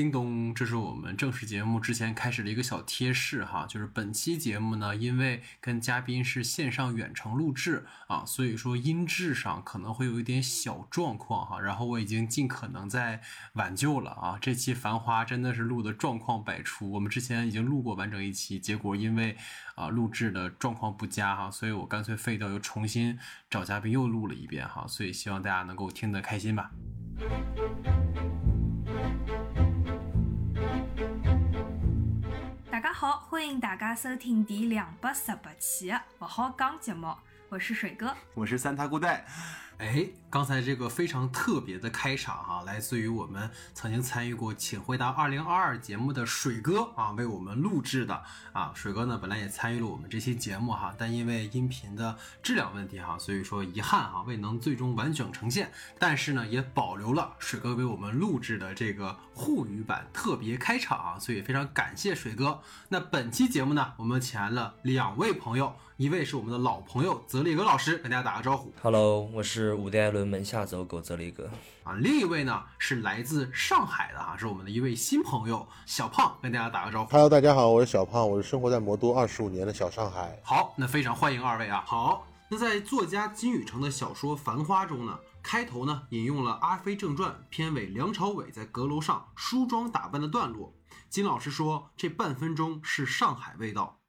叮咚，这是我们正式节目之前开始的一个小贴士哈，就是本期节目呢，因为跟嘉宾是线上远程录制啊，所以说音质上可能会有一点小状况哈。然后我已经尽可能在挽救了啊。这期《繁花》真的是录的状况百出，我们之前已经录过完整一期，结果因为啊录制的状况不佳哈，所以我干脆废掉，又重新找嘉宾又录了一遍哈。所以希望大家能够听得开心吧。好，欢迎大家收听第两百十八期的《不好讲》节目，我是水哥，我是三塔古代。哎，刚才这个非常特别的开场哈，来自于我们曾经参与过《请回答二零二二》节目的水哥啊，为我们录制的啊。水哥呢，本来也参与了我们这期节目哈，但因为音频的质量问题哈，所以说遗憾哈，未能最终完整呈现。但是呢，也保留了水哥为我们录制的这个沪语版特别开场啊，所以非常感谢水哥。那本期节目呢，我们请来了两位朋友。一位是我们的老朋友泽利格老师，跟大家打个招呼。Hello，我是伍迪·艾伦门下走狗泽利格。啊，另一位呢是来自上海的哈，是我们的一位新朋友小胖，跟大家打个招呼。Hello，大家好，我是小胖，我是生活在魔都二十五年的小上海。好，那非常欢迎二位啊。好，那在作家金宇澄的小说《繁花》中呢，开头呢引用了《阿飞正传》片尾梁朝伟在阁楼上梳妆打扮的段落。金老师说，这半分钟是上海味道。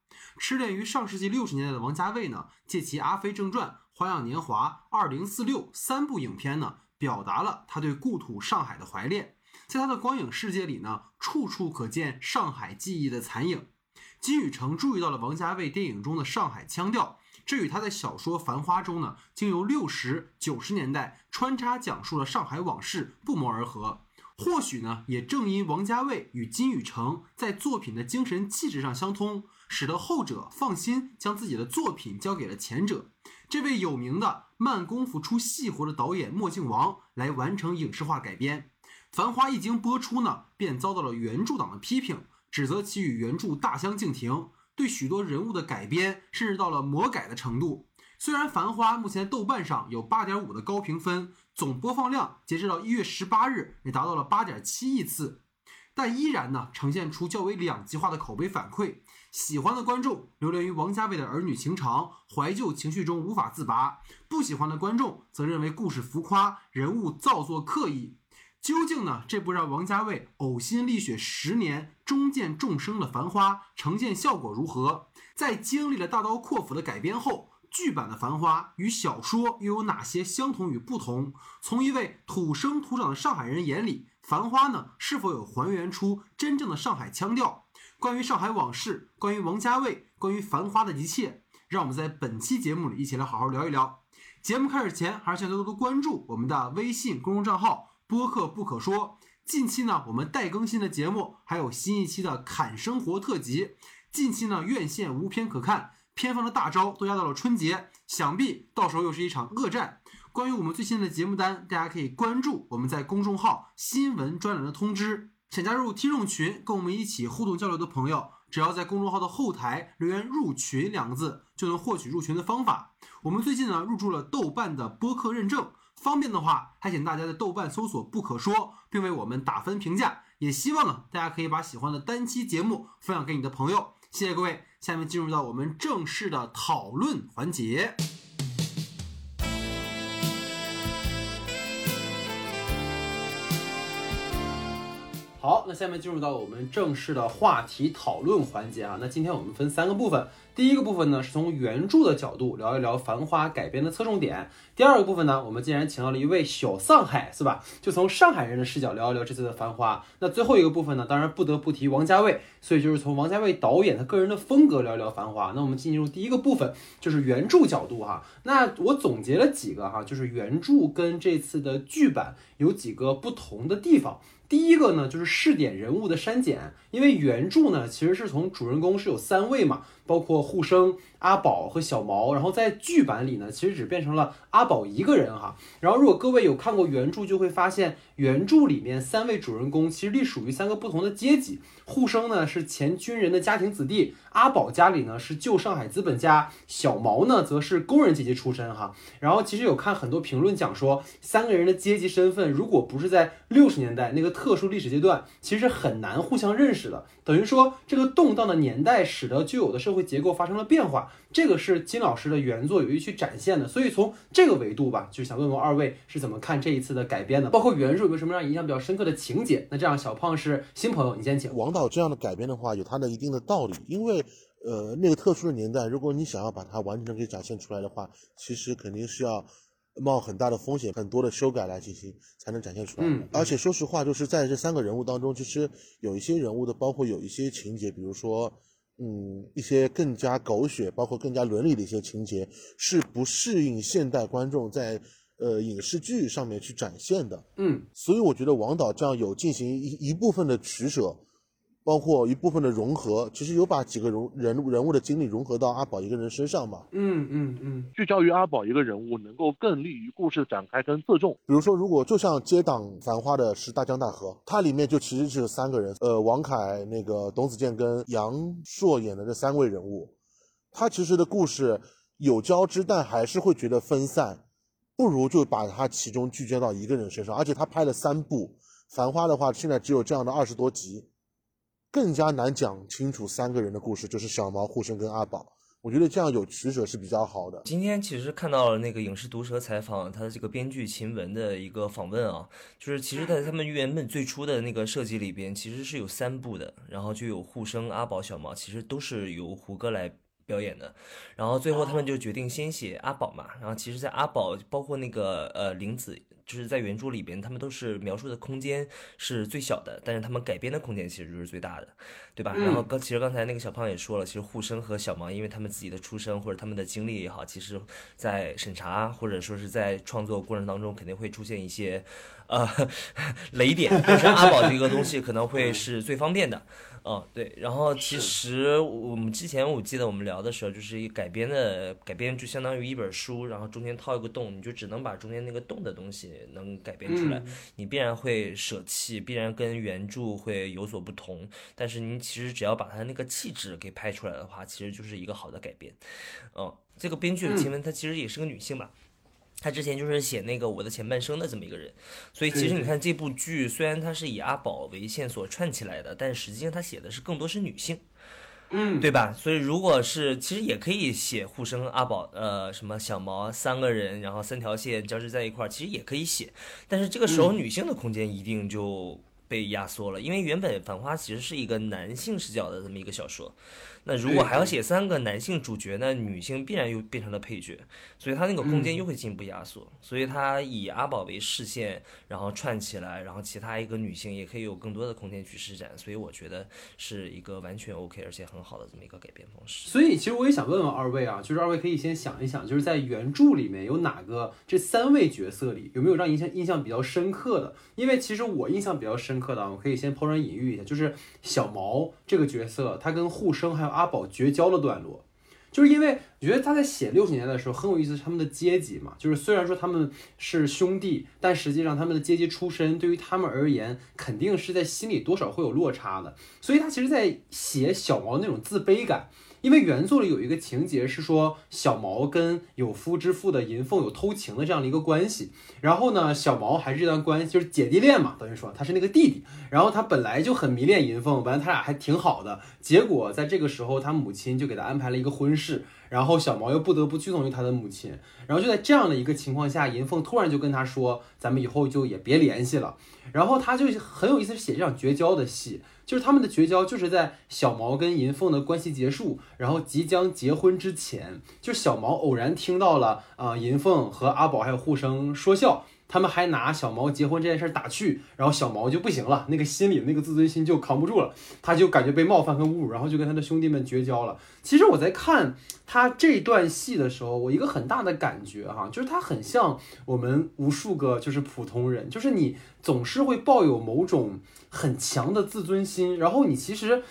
痴恋于上世纪六十年代的王家卫呢，借其《阿飞正传》《花样年华》《二零四六》三部影片呢，表达了他对故土上海的怀恋。在他的光影世界里呢，处处可见上海记忆的残影。金宇澄注意到了王家卫电影中的上海腔调，这与他在小说《繁花》中呢，经由六十九十年代穿插讲述了上海往事不谋而合。或许呢，也正因王家卫与金宇澄在作品的精神气质上相通。使得后者放心将自己的作品交给了前者。这位有名的慢功夫出细活的导演墨镜王来完成影视化改编。《繁花》一经播出呢，便遭到了原著党的批评，指责其与原著大相径庭，对许多人物的改编甚至到了魔改的程度。虽然《繁花》目前豆瓣上有八点五的高评分，总播放量截止到一月十八日也达到了八点七亿次，但依然呢呈现出较为两极化的口碑反馈。喜欢的观众流连于王家卫的儿女情长、怀旧情绪中无法自拔；不喜欢的观众则认为故事浮夸、人物造作刻意。究竟呢？这部让王家卫呕心沥血十年、终见众生的《繁花》呈现效果如何？在经历了大刀阔斧的改编后，剧版的《繁花》与小说又有哪些相同与不同？从一位土生土长的上海人眼里，《繁花》呢是否有还原出真正的上海腔调？关于上海往事，关于王家卫，关于繁花的一切，让我们在本期节目里一起来好好聊一聊。节目开始前，还是请多多关注我们的微信公众账号“播客不可说”。近期呢，我们待更新的节目还有新一期的“侃生活”特辑。近期呢，院线无片可看，片方的大招都压到了春节，想必到时候又是一场恶战。关于我们最新的节目单，大家可以关注我们在公众号新闻专栏的通知。想加入听众群，跟我们一起互动交流的朋友，只要在公众号的后台留言“入群”两个字，就能获取入群的方法。我们最近呢入驻了豆瓣的播客认证，方便的话，还请大家在豆瓣搜索“不可说”，并为我们打分评价。也希望呢，大家可以把喜欢的单期节目分享给你的朋友。谢谢各位，下面进入到我们正式的讨论环节。好，那下面进入到我们正式的话题讨论环节啊。那今天我们分三个部分，第一个部分呢是从原著的角度聊一聊《繁花》改编的侧重点。第二个部分呢，我们既然请到了一位小上海，是吧？就从上海人的视角聊一聊这次的《繁花》。那最后一个部分呢，当然不得不提王家卫，所以就是从王家卫导演他个人的风格聊一聊《繁花》。那我们进入第一个部分，就是原著角度哈。那我总结了几个哈，就是原著跟这次的剧版有几个不同的地方。第一个呢，就是试点人物的删减，因为原著呢其实是从主人公是有三位嘛，包括护生、阿宝和小毛，然后在剧版里呢，其实只变成了阿宝一个人哈。然后如果各位有看过原著，就会发现原著里面三位主人公其实隶属于三个不同的阶级。护生呢是前军人的家庭子弟，阿宝家里呢是旧上海资本家，小毛呢则是工人阶级出身哈。然后其实有看很多评论讲说，三个人的阶级身份如果不是在六十年代那个。特殊历史阶段，其实很难互相认识的。等于说，这个动荡的年代使得旧有的社会结构发生了变化，这个是金老师的原作有意去展现的。所以从这个维度吧，就想问问二位是怎么看这一次的改编的，包括原著有没有什么让印象比较深刻的情节？那这样，小胖是新朋友，你先请。王导这样的改编的话，有它的一定的道理，因为呃那个特殊的年代，如果你想要把它完整给展现出来的话，其实肯定是要。冒很大的风险，很多的修改来进行，才能展现出来。嗯，而且说实话，就是在这三个人物当中，其实有一些人物的，包括有一些情节，比如说，嗯，一些更加狗血，包括更加伦理的一些情节，是不适应现代观众在呃影视剧上面去展现的。嗯，所以我觉得王导这样有进行一一部分的取舍。包括一部分的融合，其实有把几个融人人物的经历融合到阿宝一个人身上嘛。嗯嗯嗯，聚焦于阿宝一个人物，能够更利于故事展开跟侧重。比如说，如果就像接档《繁花》的是大江大河，它里面就其实是三个人，呃，王凯、那个董子健跟杨烁演的这三位人物，他其实的故事有交织，但还是会觉得分散，不如就把它其中聚焦到一个人身上。而且他拍了三部，《繁花》的话现在只有这样的二十多集。更加难讲清楚三个人的故事，就是小毛、护生跟阿宝。我觉得这样有取舍是比较好的。今天其实看到了那个影视毒舌采访他的这个编剧秦雯的一个访问啊，就是其实，在他们原本最初的那个设计里边，其实是有三部的，然后就有护生、阿宝、小毛，其实都是由胡歌来表演的。然后最后他们就决定先写阿宝嘛，然后其实，在阿宝包括那个呃林子。就是在原著里边，他们都是描述的空间是最小的，但是他们改编的空间其实就是最大的，对吧？然后刚其实刚才那个小胖也说了，其实护生和小芒，因为他们自己的出身或者他们的经历也好，其实，在审查或者说是在创作过程当中，肯定会出现一些呃 雷点，但是阿宝这个东西可能会是最方便的。嗯，对，然后其实我们之前我记得我们聊的时候，就是一改编的改编，就相当于一本书，然后中间套一个洞，你就只能把中间那个洞的东西能改编出来，你必然会舍弃，必然跟原著会有所不同，但是你其实只要把它那个气质给拍出来的话，其实就是一个好的改编。嗯，这个编剧秦雯她其实也是个女性吧。他之前就是写那个我的前半生的这么一个人，所以其实你看这部剧，虽然它是以阿宝为线索串起来的，但实际上他写的是更多是女性，嗯，对吧？所以如果是其实也可以写护生阿宝，呃，什么小毛三个人，然后三条线交织在一块儿，其实也可以写，但是这个时候女性的空间一定就被压缩了，因为原本《繁花》其实是一个男性视角的这么一个小说。那如果还要写三个男性主角呢？女性必然又变成了配角，所以他那个空间又会进一步压缩。所以他以阿宝为视线，然后串起来，然后其他一个女性也可以有更多的空间去施展。所以我觉得是一个完全 OK 而且很好的这么一个改编方式。所以其实我也想问问二位啊，就是二位可以先想一想，就是在原著里面有哪个这三位角色里有没有让印象印象比较深刻的？因为其实我印象比较深刻的，我可以先抛砖引玉一下，就是小毛这个角色，他跟护生还有。阿宝绝交的段落，就是因为我觉得他在写六十年代的时候很有意思，他们的阶级嘛，就是虽然说他们是兄弟，但实际上他们的阶级出身对于他们而言，肯定是在心里多少会有落差的，所以他其实在写小毛那种自卑感。因为原作里有一个情节是说，小毛跟有夫之妇的银凤有偷情的这样的一个关系，然后呢，小毛还是这段关系就是姐弟恋嘛，等于说他是那个弟弟，然后他本来就很迷恋银凤，完了他俩还挺好的，结果在这个时候，他母亲就给他安排了一个婚事，然后小毛又不得不屈从于他的母亲，然后就在这样的一个情况下，银凤突然就跟他说，咱们以后就也别联系了，然后他就很有意思写这场绝交的戏。就是他们的绝交，就是在小毛跟银凤的关系结束，然后即将结婚之前，就小毛偶然听到了啊，银凤和阿宝还有护生说笑。他们还拿小毛结婚这件事打趣，然后小毛就不行了，那个心里那个自尊心就扛不住了，他就感觉被冒犯和侮辱，然后就跟他的兄弟们绝交了。其实我在看他这段戏的时候，我一个很大的感觉哈，就是他很像我们无数个就是普通人，就是你总是会抱有某种很强的自尊心，然后你其实。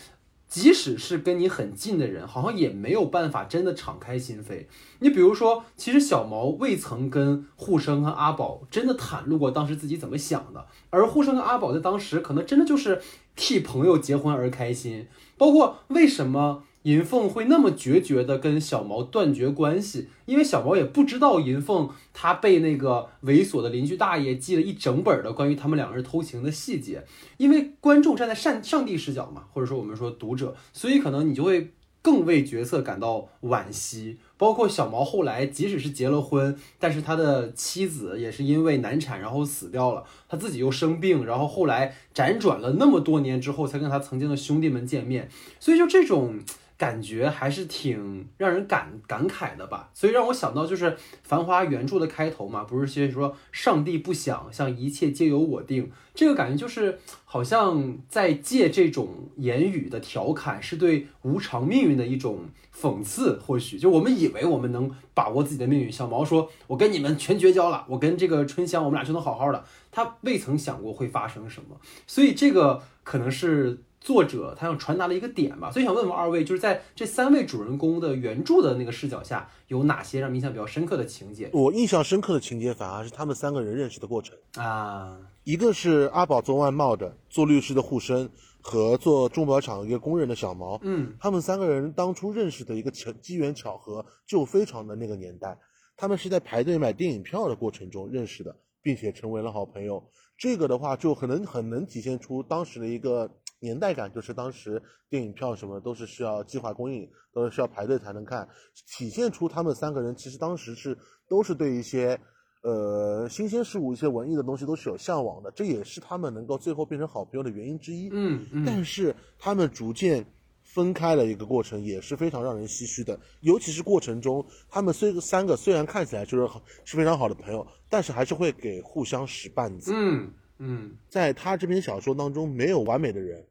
即使是跟你很近的人，好像也没有办法真的敞开心扉。你比如说，其实小毛未曾跟护生和阿宝真的袒露过当时自己怎么想的，而护生和阿宝在当时可能真的就是替朋友结婚而开心。包括为什么银凤会那么决绝的跟小毛断绝关系，因为小毛也不知道银凤她被那个猥琐的邻居大爷记了一整本的关于他们两个人偷情的细节，因为观众站在上上帝视角嘛，或者说我们说读者，所以可能你就会更为角色感到惋惜。包括小毛后来即使是结了婚，但是他的妻子也是因为难产然后死掉了，他自己又生病，然后后来辗转了那么多年之后才跟他曾经的兄弟们见面，所以就这种。感觉还是挺让人感感慨的吧，所以让我想到就是《繁花》原著的开头嘛，不是先说上帝不想像一切皆由我定，这个感觉就是好像在借这种言语的调侃，是对无常命运的一种讽刺。或许就我们以为我们能把握自己的命运，小毛说：“我跟你们全绝交了，我跟这个春香，我们俩就能好好的。”他未曾想过会发生什么，所以这个可能是。作者他想传达的一个点吧，所以想问问二位，就是在这三位主人公的原著的那个视角下，有哪些让印象比较深刻的情节？我印象深刻的情节反而是他们三个人认识的过程啊，一个是阿宝做外贸的，做律师的护身和做钟表厂一个工人的小毛，嗯，他们三个人当初认识的一个巧机缘巧合就非常的那个年代，他们是在排队买电影票的过程中认识的，并且成为了好朋友。这个的话就很能很能体现出当时的一个。年代感就是当时电影票什么都是需要计划供应，都是需要排队才能看，体现出他们三个人其实当时是都是对一些呃新鲜事物、一些文艺的东西都是有向往的，这也是他们能够最后变成好朋友的原因之一。嗯嗯。但是他们逐渐分开的一个过程也是非常让人唏嘘的，尤其是过程中他们虽三个虽然看起来就是是非常好的朋友，但是还是会给互相使绊子。嗯嗯，在他这篇小说当中没有完美的人。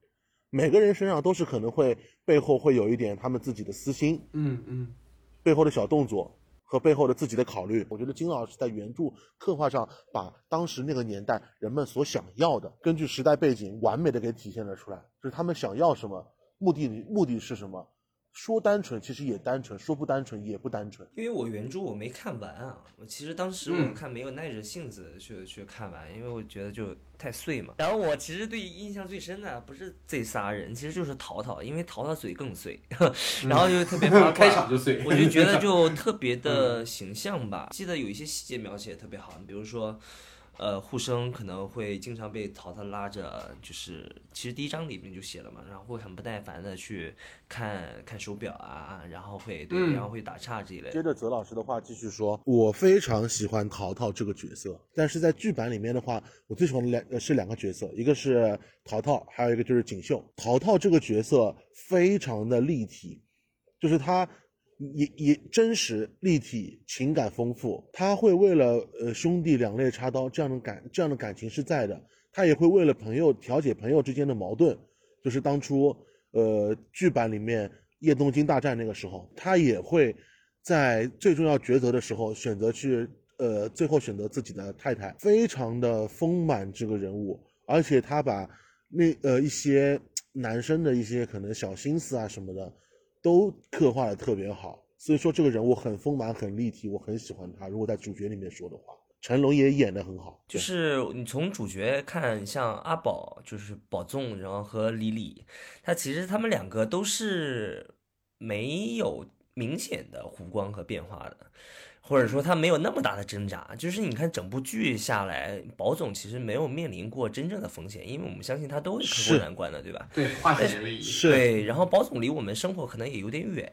每个人身上都是可能会背后会有一点他们自己的私心，嗯嗯，背后的小动作和背后的自己的考虑。我觉得金老师在原著刻画上，把当时那个年代人们所想要的，根据时代背景完美的给体现了出来，就是他们想要什么，目的目的是什么。说单纯其实也单纯，说不单纯也不单纯。因为我原著我没看完啊，我其实当时我看没有耐着性子去去看完，因为我觉得就太碎嘛。然后我其实对印象最深的不是这仨人，其实就是淘淘，因为淘淘嘴更碎，然后就特别 开场就碎，我就觉得 就特别的形象吧。记得有一些细节描写特别好，比如说。呃，护生可能会经常被淘淘拉着，就是其实第一章里面就写了嘛，然后会很不耐烦的去看看手表啊，然后会对，然后会打岔这一类。接着泽老师的话继续说，我非常喜欢淘淘这个角色，但是在剧版里面的话，我最喜欢的两是两个角色，一个是淘淘，还有一个就是锦绣。淘淘这个角色非常的立体，就是他。也也真实立体，情感丰富。他会为了呃兄弟两肋插刀这样的感这样的感情是在的。他也会为了朋友调解朋友之间的矛盾，就是当初呃剧版里面叶东京大战那个时候，他也会在最重要抉择的时候选择去呃最后选择自己的太太，非常的丰满这个人物，而且他把那呃一些男生的一些可能小心思啊什么的。都刻画的特别好，所以说这个人物很丰满、很立体，我很喜欢他。如果在主角里面说的话，成龙也演的很好。就是你从主角看，像阿宝，就是宝纵，然后和李李，他其实他们两个都是没有明显的弧光和变化的。或者说他没有那么大的挣扎，就是你看整部剧下来，宝总其实没有面临过真正的风险，因为我们相信他都会克过难关的，对吧？对，化险为夷。对，然后宝总离我们生活可能也有点远。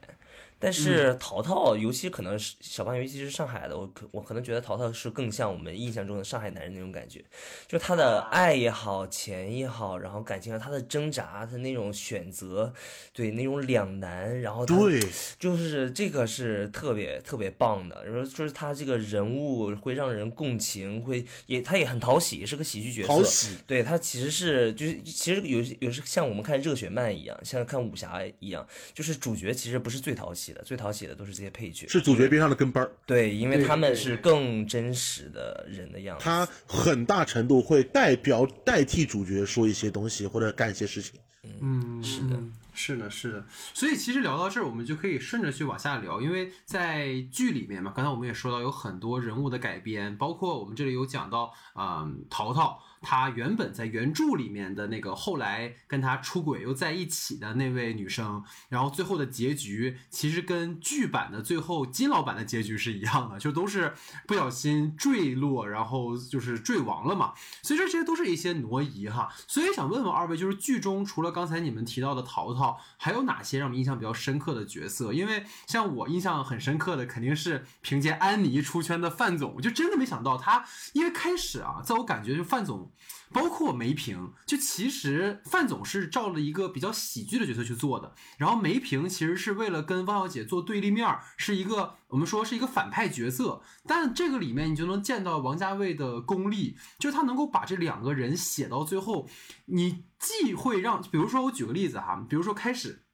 但是淘淘，尤其可能是小胖，尤其是上海的，我可我可能觉得淘淘是更像我们印象中的上海男人那种感觉，就他的爱也好，钱也好，然后感情上他的挣扎，他那种选择，对那种两难，然后对，就是这个是特别特别棒的，然后就是他这个人物会让人共情，会也他也很讨喜，是个喜剧角色，讨喜，对他其实是就是其实有有时像我们看热血漫一样，像看武侠一样，就是主角其实不是最讨喜。最讨喜的都是这些配角，是主角边上的跟班儿。对，因为他们是更真实的人的样子。他很大程度会代表代替主角说一些东西或者干一些事情。嗯，是的。是的，是的，所以其实聊到这儿，我们就可以顺着去往下聊，因为在剧里面嘛，刚才我们也说到有很多人物的改编，包括我们这里有讲到，嗯，淘淘。他原本在原著里面的那个，后来跟他出轨又在一起的那位女生，然后最后的结局其实跟剧版的最后金老板的结局是一样的，就都是不小心坠落，然后就是坠亡了嘛。所以说这些都是一些挪移哈。所以想问问二位，就是剧中除了刚才你们提到的淘淘，还有哪些让我们印象比较深刻的角色？因为像我印象很深刻的，肯定是凭借安妮出圈的范总，我就真的没想到他，因为开始啊，在我感觉就范总。包括梅萍，就其实范总是照了一个比较喜剧的角色去做的，然后梅萍其实是为了跟汪小姐做对立面，是一个我们说是一个反派角色，但这个里面你就能见到王家卫的功力，就是他能够把这两个人写到最后，你既会让，比如说我举个例子哈，比如说开始。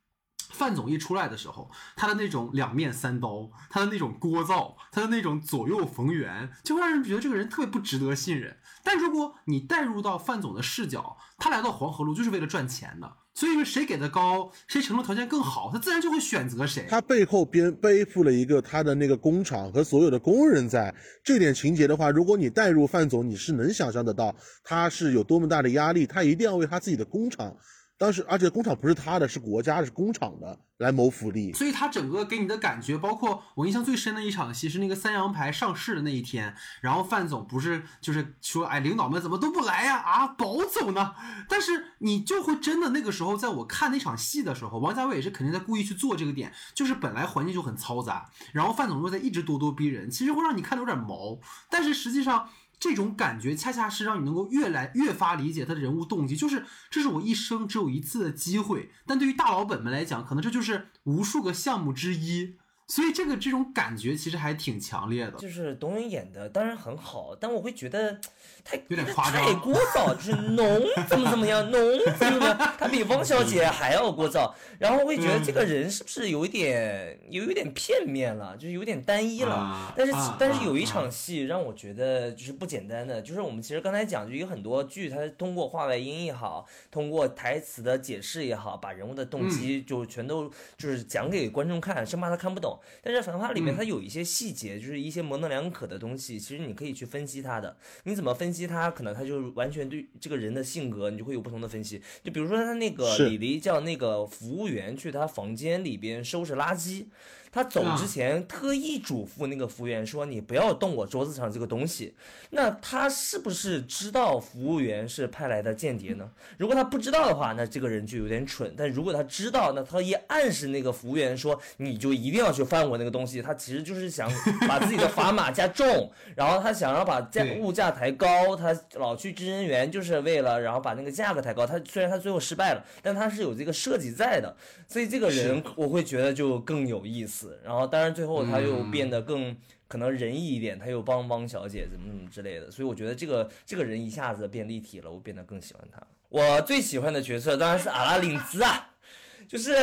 范总一出来的时候，他的那种两面三刀，他的那种聒噪，他的那种左右逢源，就会让人觉得这个人特别不值得信任。但如果你带入到范总的视角，他来到黄河路就是为了赚钱的，所以说谁给的高，谁承诺条件更好，他自然就会选择谁。他背后边背负了一个他的那个工厂和所有的工人在这点情节的话，如果你带入范总，你是能想象得到他是有多么大的压力，他一定要为他自己的工厂。当时，而且工厂不是他的，是国家的，是工厂的，来谋福利。所以他整个给你的感觉，包括我印象最深的一场戏是那个三羊牌上市的那一天，然后范总不是就是说，哎，领导们怎么都不来呀？啊，保走呢？但是你就会真的那个时候，在我看那场戏的时候，王家卫也是肯定在故意去做这个点，就是本来环境就很嘈杂，然后范总又在一直咄咄逼人，其实会让你看的有点毛，但是实际上。这种感觉恰恰是让你能够越来越发理解他的人物动机，就是这是我一生只有一次的机会，但对于大老本们来讲，可能这就是无数个项目之一。所以这个这种感觉其实还挺强烈的，就是董永演的当然很好，但我会觉得太有点夸张，太聒噪，就是浓怎么怎么样，浓怎么怎么样，他比汪小姐还要聒噪，然后我会觉得这个人是不是有一点有一点片面了，就是有点单一了。但是但是有一场戏让我觉得就是不简单的，就是我们其实刚才讲就有很多剧，它通过话外音也好，通过台词的解释也好，把人物的动机就全都就是讲给观众看，生怕他看不懂。但是《繁花》里面它有一些细节，就是一些模棱两可的东西，其实你可以去分析它的。你怎么分析它？可能它就完全对这个人的性格，你就会有不同的分析。就比如说他那个李黎叫那个服务员去他房间里边收拾垃圾。他走之前特意嘱咐那个服务员说：“你不要动我桌子上这个东西。”那他是不是知道服务员是派来的间谍呢？如果他不知道的话，那这个人就有点蠢。但如果他知道，那他一暗示那个服务员说：“你就一定要去翻我那个东西。”他其实就是想把自己的砝码加重，然后他想要把价物价抬高。他老去支人员就是为了然后把那个价格抬高。他虽然他最后失败了，但他是有这个设计在的。所以这个人我会觉得就更有意思。然后，当然最后他又变得更可能仁义一点，他又帮汪小姐怎么怎么之类的，所以我觉得这个这个人一下子变立体了，我变得更喜欢他。我最喜欢的角色当然是阿拉领子啊，就是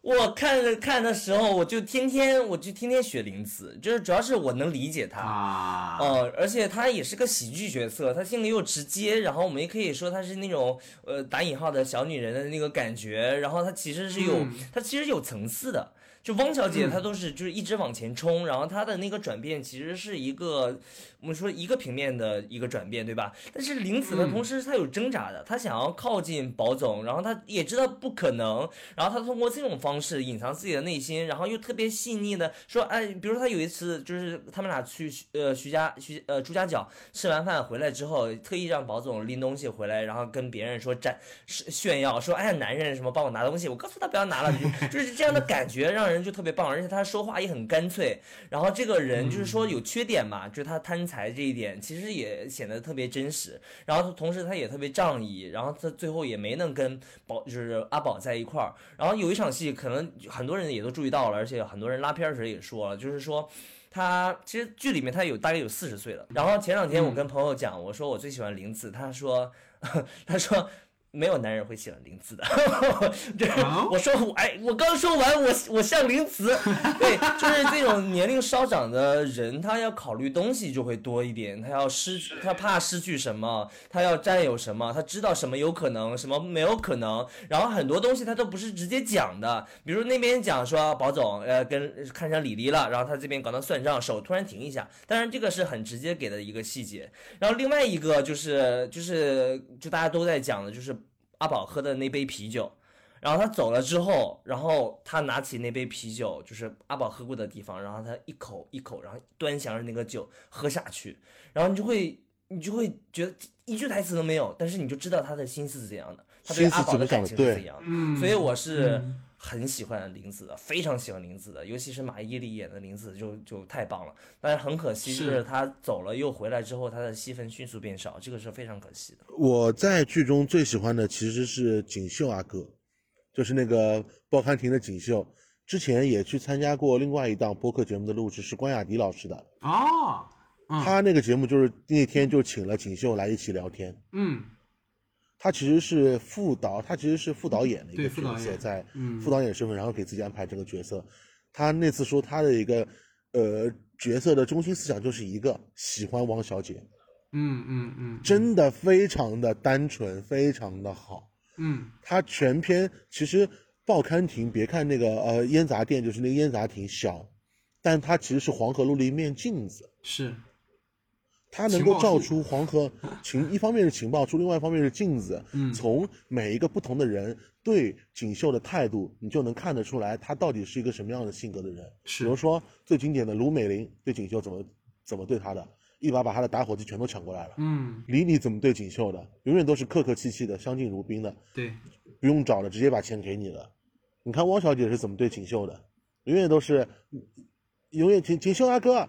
我看看的时候，我就天天我就天天学林子，就是主要是我能理解他啊，呃，而且他也是个喜剧角色，他性格又直接，然后我们也可以说他是那种呃打引号的小女人的那个感觉，然后他其实是有他其实有层次的。就汪小姐，她都是就是一直往前冲，然后她的那个转变其实是一个。我们说一个平面的一个转变，对吧？但是林子呢，同时他有挣扎的，他想要靠近宝总，然后他也知道不可能，然后他通过这种方式隐藏自己的内心，然后又特别细腻的说，哎，比如说他有一次就是他们俩去呃徐家徐呃朱家角吃完饭回来之后，特意让宝总拎东西回来，然后跟别人说展炫耀说，哎，男人什么帮我拿东西，我告诉他不要拿了，就是这样的感觉让人就特别棒，而且他说话也很干脆，然后这个人就是说有缺点嘛，就是他贪。才这一点其实也显得特别真实，然后同时他也特别仗义，然后他最后也没能跟宝就是阿宝在一块儿。然后有一场戏，可能很多人也都注意到了，而且很多人拉片儿时也说了，就是说他其实剧里面他有大概有四十岁了。然后前两天我跟朋友讲，我说我最喜欢林子，他说 他说没有男人会喜欢林子的，对，哦我说我哎，我刚说完，我我像林子，对，就是这种年龄稍长的人，他要考虑东西就会多一点，他要失，他怕失去什么，他要占有什么，他知道什么有可能，什么没有可能，然后很多东西他都不是直接讲的，比如那边讲说宝总呃跟看上李黎了，然后他这边搞到算账，手突然停一下，当然这个是很直接给的一个细节，然后另外一个就是就是就大家都在讲的，就是阿宝喝的那杯啤酒，然后他走了之后，然后他拿起那杯啤酒，就是阿宝喝过的地方，然后他一口一口，然后端详着那个酒喝下去，然后你就会你就会觉得一句台词都没有，但是你就知道他的心思是怎样的，他对阿宝的感情是怎样的。嗯，所以我是嗯很喜欢林子的，非常喜欢林子的，尤其是马伊琍演的林子就就太棒了。但是很可惜，就是是他走了又回来之后，他的戏份迅速变少，这个是非常可惜的。我在剧中最喜欢的其实是锦绣阿哥，就是那个报刊亭的锦绣。之前也去参加过另外一档播客节目的录制，是关雅迪老师的。哦，嗯他那个节目就是那天就请了锦绣来一起聊天。嗯他其实是副导，他其实是副导演的一个角色，在嗯副导演身份，然后给自己安排这个角色。他那次说他的一个呃角色的中心思想就是一个喜欢王小姐，嗯嗯嗯，真的非常的单纯，非常的好。嗯他全篇其实报刊亭，别看那个呃烟杂店，就是那个烟杂亭小，但它其实是黄河路的一面镜子。是它能够照出黄河情，一方面是情报出，另外一方面是镜子。嗯从每一个不同的人对锦绣的态度，你就能看得出来他到底是一个什么样的性格的人。是比如说最经典的卢美玲对锦绣怎么怎么对他的，一把把他的打火机全都抢过来了。嗯李李怎么对锦绣的，永远都是客客气气的，相敬如宾的，对不用找了，直接把钱给你了。你看汪小姐是怎么对锦绣的，永远都是，永远锦锦绣阿哥，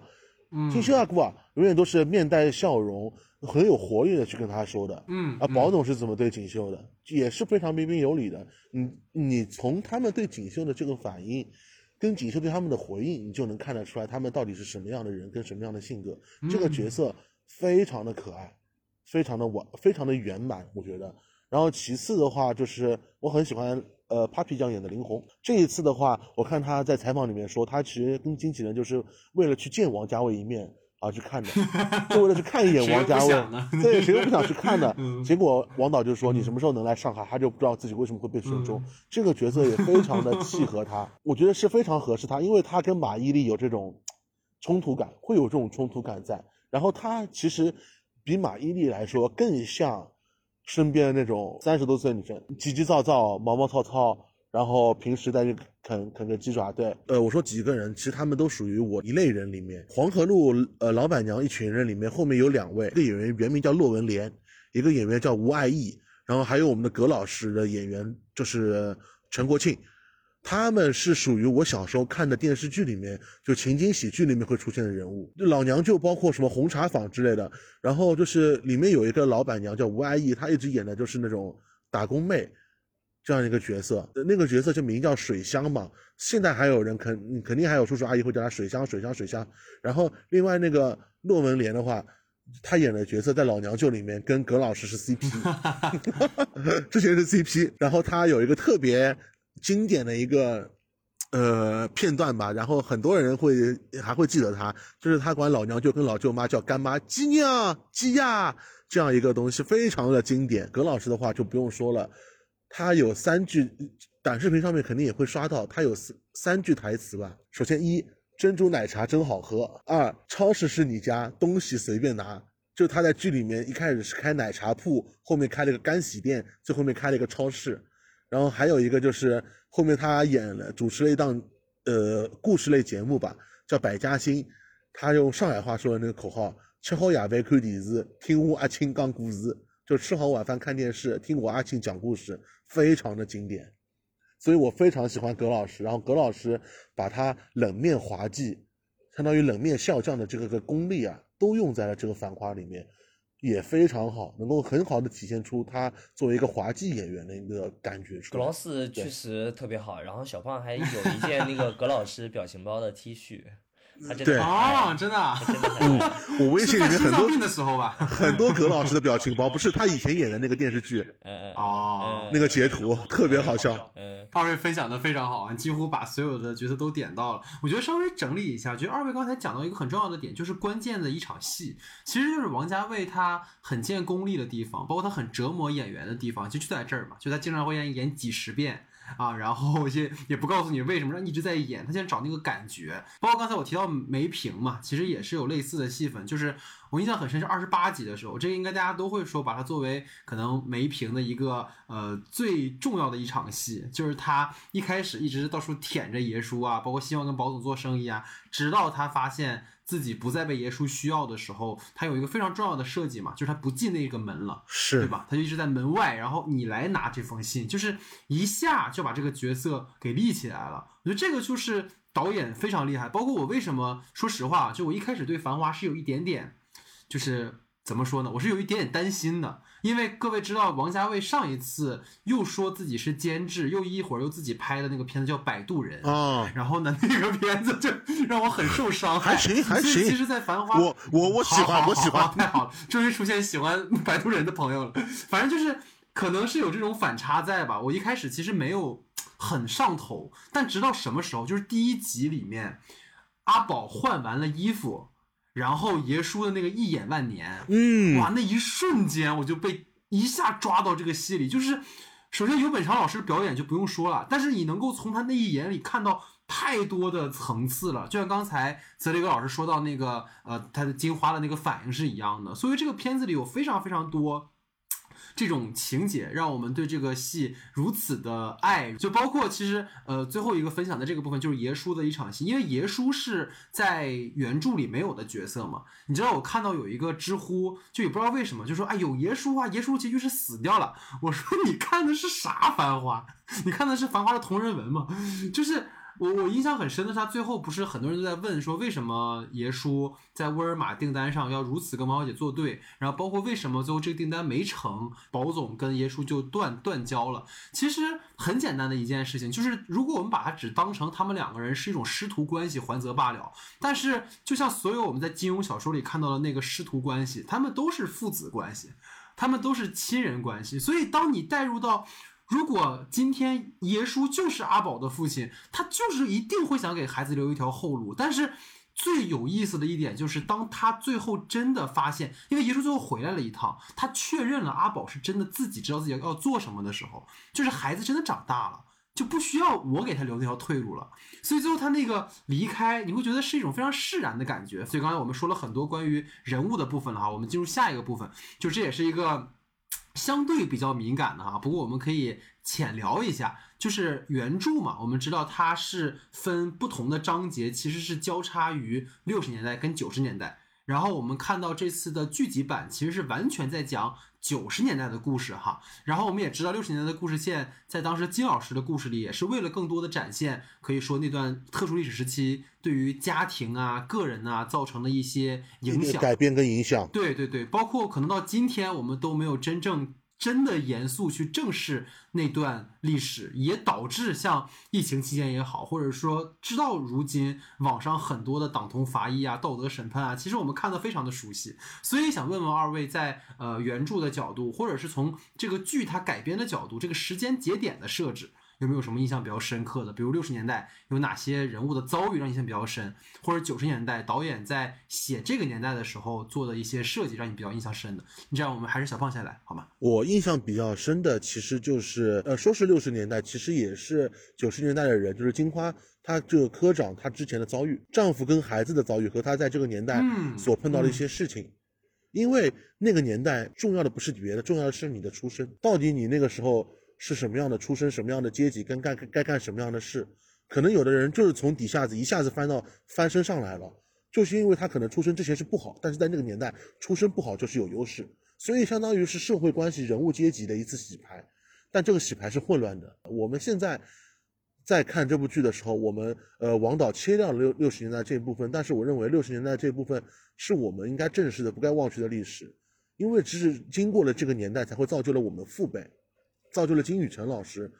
嗯锦绣阿姑啊，永远都是面带笑容，很有活力的去跟他说的。啊，嗯啊宝总是怎么对锦绣的，也是非常彬彬有礼的。你你从他们对锦绣的这个反应，跟锦绣对他们的回应，你就能看得出来他们到底是什么样的人，跟什么样的性格。这个角色非常的可爱，非常的完，非常的圆满，我觉得。然后其次的话，就是我很喜欢呃 Papi 酱演的林红。这一次的话，我看他在采访里面说，他其实跟经纪人就是为了去见王家卫一面而去看的，就为了去看一眼 王家卫。对，谁都不想去看的。嗯结果王导就说你什么时候能来上海，他就不知道自己为什么会被选中。嗯这个角色也非常的契合他，我觉得是非常合适他，因为他跟马伊琍有这种冲突感，会有这种冲突感在。然后他其实比马伊琍来说更像身边的那种三十多岁女生，急急躁躁、毛毛糙糙，然后平时在那啃啃个鸡爪。对，呃，我说几个人，其实他们都属于我一类人里面。黄河路呃老板娘一群人里面，后面有两位，一个演员原名叫骆文莲，一个演员叫吴爱义，然后还有我们的葛老师的演员就是陈国庆。他们是属于我小时候看的电视剧里面，就情景喜剧里面会出现的人物。就老娘舅包括什么红茶坊之类的，然后就是里面有一个老板娘叫吴阿姨，她一直演的就是那种打工妹这样一个角色。呃那个角色就名叫水香嘛，现在还有人肯肯定还有叔叔阿姨会叫她水香水香水香。然后另外那个骆文莲的话，她演的角色在老娘舅里面跟葛老师是 CP，之前是 CP，然后她有一个特别经典的一个呃片段吧，然后很多人会还会记得他，就是他管老娘舅跟老舅妈叫干妈鸡娘鸡呀这样一个东西，非常的经典。葛老师的话就不用说了，他有三句短视频上面肯定也会刷到，他有三三句台词吧。首先一珍珠奶茶真好喝，二超市是你家，东西随便拿。就他在剧里面一开始是开奶茶铺，后面开了个干洗店，最后面开了一个超市。然后还有一个就是后面他演了主持了一档呃故事类节目吧，叫《百家姓》，他用上海话说的那个口号：吃好夜饭看电视，听我阿庆讲故事。就吃好晚饭看电视，听我阿庆讲故事，非常的经典。所以我非常喜欢葛老师，然后葛老师把他冷面滑稽，相当于冷面笑匠的这个个功力啊，都用在了这个《繁花》里面。也非常好，能够很好的体现出他作为一个滑稽演员的一个感觉出来。葛老师确实特别好，然后小胖还有一件那个葛老师表情包的 T 恤，他真对的哦，真的。我微信里面很多的时候吧？很多葛老师的表情包，不是他以前演的那个电视剧嗯嗯哦，那个截图，特别好笑。嗯，二位分享的非常好啊，几乎把所有的角色都点到了。我觉得稍微整理一下，觉得二位刚才讲到一个很重要的点，就是关键的一场戏，其实就是王家卫他很见功力的地方，包括他很折磨演员的地方，就就在这儿嘛，就他经常会演演几十遍。啊，然后也也不告诉你为什么让一直在演，他现在找那个感觉。包括刚才我提到梅萍嘛，其实也是有类似的戏份，就是我印象很深是二十八集的时候，这个应该大家都会说把它作为可能梅萍的一个呃最重要的一场戏，就是他一开始一直到处舔着爷叔啊，包括希望跟宝总做生意啊，直到他发现自己不再被耶稣需要的时候，他有一个非常重要的设计嘛，就是他不进那个门了。是对，吧？他就一直在门外，然后你来拿这封信，就是一下就把这个角色给立起来了。我觉得这个就是导演非常厉害。包括我为什么说实话，就我一开始对《繁花》是有一点点，就是怎么说呢？我是有一点点担心的，因为各位知道，王家卫上一次又说自己是监制，又一会儿又自己拍的那个片子叫《摆渡人》啊，然后呢，那个片子就让我很受伤害。还行还行其实，在《繁花》，我我我喜欢我喜欢太好了，终于出现喜欢摆渡人的朋友了。反正就是可能是有这种反差在吧。我一开始其实没有很上头，但直到什么时候，就是第一集里面，阿宝换完了衣服，然后爷叔的那个一眼万年，嗯，哇，那一瞬间我就被一下抓到这个戏里，就是首先尤本昌老师的表演就不用说了，但是你能够从他那一眼里看到太多的层次了，就像刚才泽雷格老师说到那个呃他的金花的那个反应是一样的，所以这个片子里有非常非常多。这种情节让我们对这个戏如此的爱，就包括其实呃最后一个分享的这个部分就是爷叔的一场戏，因为爷叔是在原著里没有的角色嘛。你知道我看到有一个知乎，就也不知道为什么，就说哎有爷叔啊，爷叔结局是死掉了。我说你看的是啥繁花？你看的是繁花的同人文吗？就是。我我印象很深的是，他最后不是很多人都在问说，为什么爷叔在沃尔玛订单上要如此跟王小姐作对，然后包括为什么最后这个订单没成，宝总跟爷叔就断断交了。其实很简单的一件事情，就是如果我们把它只当成他们两个人是一种师徒关系，还则罢了。但是就像所有我们在金庸小说里看到的那个师徒关系，他们都是父子关系，他们都是亲人关系。所以当你带入到如果今天爷叔就是阿宝的父亲，他就是一定会想给孩子留一条后路。但是最有意思的一点就是，当他最后真的发现，因为爷叔最后回来了一趟，他确认了阿宝是真的自己知道自己要做什么的时候，就是孩子真的长大了。就不需要我给他留那条退路了，所以最后他那个离开，你会觉得是一种非常释然的感觉。所以刚才我们说了很多关于人物的部分了哈，我们进入下一个部分，就这也是一个相对比较敏感的哈，不过我们可以浅聊一下，就是原著嘛，我们知道它是分不同的章节，其实是交叉于六十年代跟九十年代。然后我们看到这次的剧集版其实是完全在讲九十年代的故事哈。然后我们也知道六十年代的故事线在当时金老师的故事里也是为了更多的展现，可以说那段特殊历史时期对于家庭啊、个人啊造成的一些影响。改变跟影响。对对对，包括可能到今天我们都没有真正真的严肃去正视那段历史，也导致像疫情期间也好，或者说直到如今网上很多的党同伐异啊、道德审判啊，其实我们看得非常的熟悉。所以想问问二位，在呃原著的角度，或者是从这个剧它改编的角度，这个时间节点的设置。有没有什么印象比较深刻的？比如六十年代有哪些人物的遭遇让印象比较深，或者九十年代导演在写这个年代的时候做的一些设计让你比较印象深的？你这样，我们还是小胖先来好吗？我印象比较深的其实就是，呃，说是六十年代，其实也是九十年代的人，就是金花她这个科长她之前的遭遇，丈夫跟孩子的遭遇和她在这个年代嗯所碰到的一些事情。因为那个年代重要的不是别的，重要的是你的出身，到底你那个时候是什么样的出身，什么样的阶级，跟干该干什么样的事。可能有的人就是从底下子一下子翻到翻身上来了，就是因为他可能出身之前是不好，但是在那个年代出身不好就是有优势，所以相当于是社会关系、人物阶级的一次洗牌。但这个洗牌是混乱的。我们现在在看这部剧的时候，我们呃王导切掉了六六十年代这一部分，但是我认为六十年代这一部分是我们应该正视的、不该忘却的历史，因为只是经过了这个年代，才会造就了我们父辈，造就了金宇澄老师，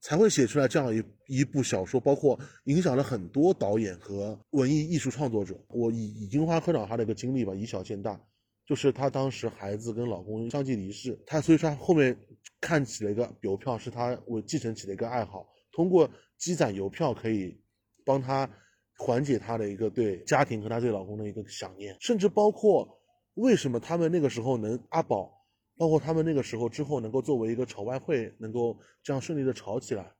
才会写出来这样一一部小说，包括影响了很多导演和文艺艺术创作者。我以以金花科长她的一个经历吧，以小见大，就是她当时孩子跟老公相继离世，她所以说她后面看起了一个邮票，是她我继承起了一个爱好，通过积攒邮票可以帮她缓解她的一个对家庭和她对老公的一个想念，甚至包括为什么他们那个时候能阿宝。包括他们那个时候之后能够作为一个炒外汇，能够这样顺利的炒起来，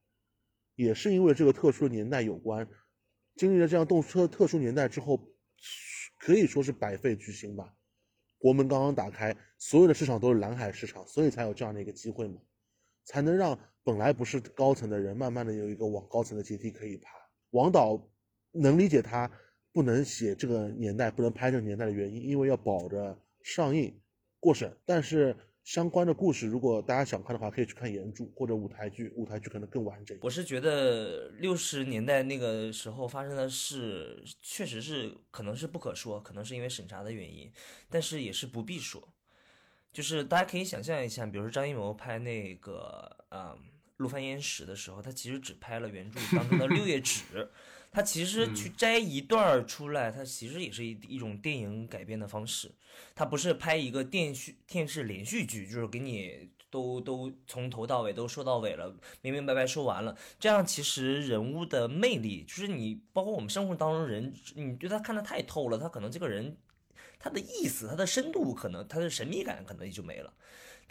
也是因为这个特殊的年代有关。经历了这样动车特殊年代之后，可以说是百废俱兴吧。国门刚刚打开，所有的市场都是蓝海市场，所以才有这样的一个机会嘛，才能让本来不是高层的人，慢慢的有一个往高层的阶梯可以爬。王导能理解他不能写这个年代，不能拍这个年代的原因，因为要保着上映过审，但是。相关的故事，如果大家想看的话，可以去看原著或者舞台剧，舞台剧可能更完整。我是觉得六十年代那个时候发生的事，确实是可能是不可说，可能是因为审查的原因，但是也是不必说。就是大家可以想象一下，比如说张艺谋拍那个呃《陆犯焉识》的时候，他其实只拍了原著当中的六页纸。他其实去摘一段儿出来，他其实也是一一种电影改编的方式。他不是拍一个电视电视连续剧，就是给你都都从头到尾都说到尾了，明明白白说完了。这样其实人物的魅力，就是你包括我们生活当中人，你对他看得太透了，他可能这个人他的意思、他的深度，可能他的神秘感可能也就没了。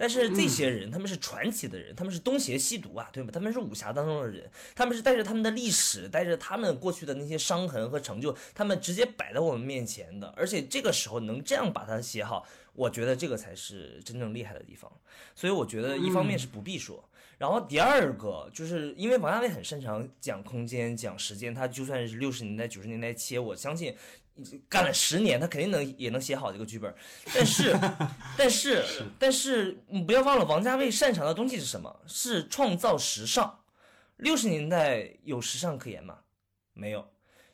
但是这些人，他们是传奇的人，他们是东邪西毒啊，对吧？他们是武侠当中的人，他们是带着他们的历史，带着他们过去的那些伤痕和成就，他们直接摆在我们面前的。而且这个时候能这样把它写好，我觉得这个才是真正厉害的地方。所以我觉得一方面是不必说，然后第二个就是因为王家卫很擅长讲空间、讲时间，他就算是六十年代、九十年代切，我相信。干了十年，他肯定能也能写好这个剧本，但 是，但是，但是，你不要忘了，王家卫擅长的东西是什么？是创造时尚。六十年代有时尚可言吗？没有。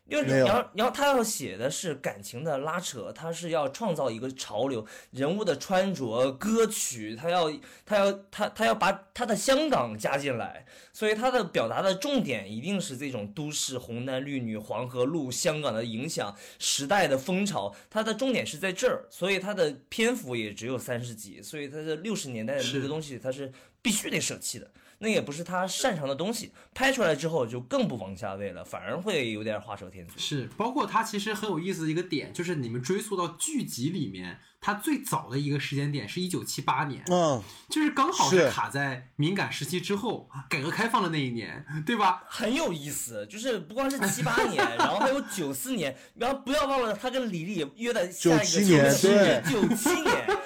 因为你要你要他要写的是感情的拉扯，他是要创造一个潮流，人物的穿着、歌曲，他要，他要，他他要把他的香港加进来，所以他的表达的重点一定是这种都市红男绿女、黄河路、香港的影响、时代的风潮，他的重点是在这儿，所以他的篇幅也只有三十集，所以他的六十年代的那个东西，他是必须得舍弃的。那也不是他擅长的东西，拍出来之后就更不往下位了，反而会有点画蛇添足。是，包括他其实很有意思的一个点，就是你们追溯到剧集里面，他最早的一个时间点是一九七八年，嗯，就是刚好是卡在敏感时期之后，改革开放的那一年，对吧？很有意思，就是不光是七八年，然后还有九四年，然后不要忘了他跟李丽约的下一个九七年，九七年。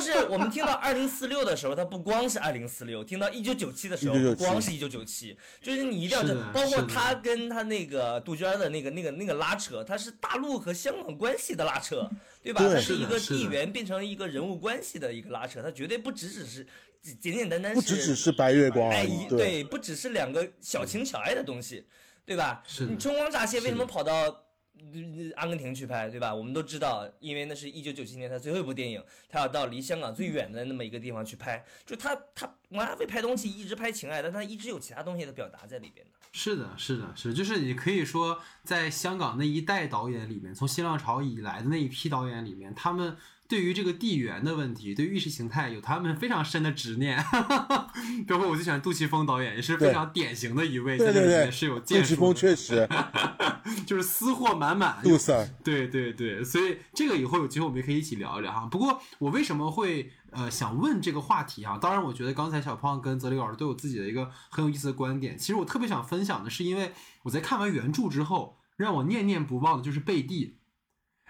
就是我们听到二零四六的时候，它不光是二零四六；听到一九九七的时候，不光是一九九七。就是你一定要，包括他跟他那个杜鹃的那个、那个、那个拉扯，他是大陆和香港关系的拉扯，对吧？它是一个地缘变成一个人物关系的一个拉扯，它绝对不只只是简简单单不只只是白月光，哎，对，不只是两个小情小爱的东西，对吧？你春光乍泄为什么跑到？阿根廷去拍，对吧？我们都知道，因为那是一九九七年他最后一部电影，他要到离香港最远的那么一个地方去拍。就他他王家卫拍东西一直拍情爱，但他一直有其他东西的表达在里边的。是的，是的，是，就是你可以说，在香港那一代导演里面，从新浪潮以来的那一批导演里面，他们。对于这个地缘的问题，对意识形态有他们非常深的执念。包括我最喜欢杜琪峰导演，也是非常典型的一位，对对对，是有杜琪峰确实 就是私货满满。杜 Sir，对对对，所以这个以后有机会我们也可以一起聊一聊哈。不过我为什么会呃想问这个话题啊？当然，我觉得刚才小胖跟泽里老师都有自己的一个很有意思的观点。其实我特别想分享的是，因为我在看完原著之后，让我念念不忘的就是贝蒂。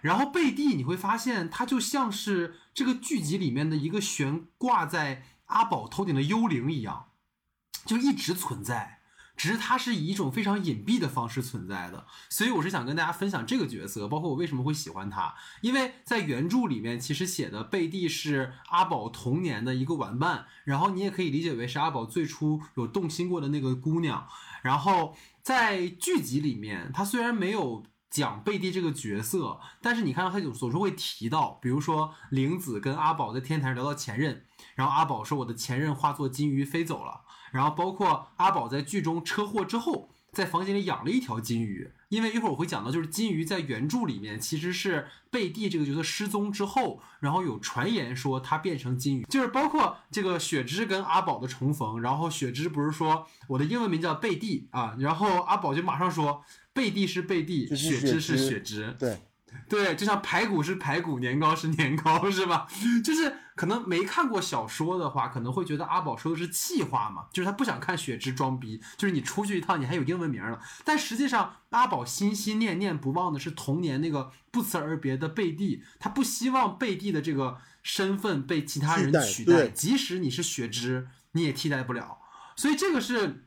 然后贝蒂，你会发现他就像是这个剧集里面的一个悬挂在阿宝头顶的幽灵一样，就一直存在。只是他是以一种非常隐蔽的方式存在的。所以我是想跟大家分享这个角色，包括我为什么会喜欢他。因为在原著里面，其实写的贝蒂是阿宝童年的一个玩伴，然后你也可以理解为是阿宝最初有动心过的那个姑娘。然后在剧集里面，他虽然没有。讲贝蒂这个角色，但是你看到他有总是会提到，比如说玲子跟阿宝在天台上聊到前任，然后阿宝说我的前任化作金鱼飞走了，然后包括阿宝在剧中车祸之后，在房间里养了一条金鱼。因为一会儿我会讲到，就是金鱼在原著里面其实是贝蒂这个角色失踪之后，然后有传言说他变成金鱼，就是包括这个雪芝跟阿宝的重逢，然后雪芝不是说我的英文名叫贝蒂啊，然后阿宝就马上说贝蒂是贝蒂，就是雪芝是雪芝，对，对，就像排骨是排骨，年糕是年糕，是吧？就是可能没看过小说的话，可能会觉得阿宝说的是气话嘛，就是他不想看雪芝装逼，就是你出去一趟，你还有英文名了。但实际上，阿宝心心念念不忘的是童年那个不辞而别的贝蒂，他不希望贝蒂的这个身份被其他人取代，即使你是雪芝，你也替代不了。所以这个是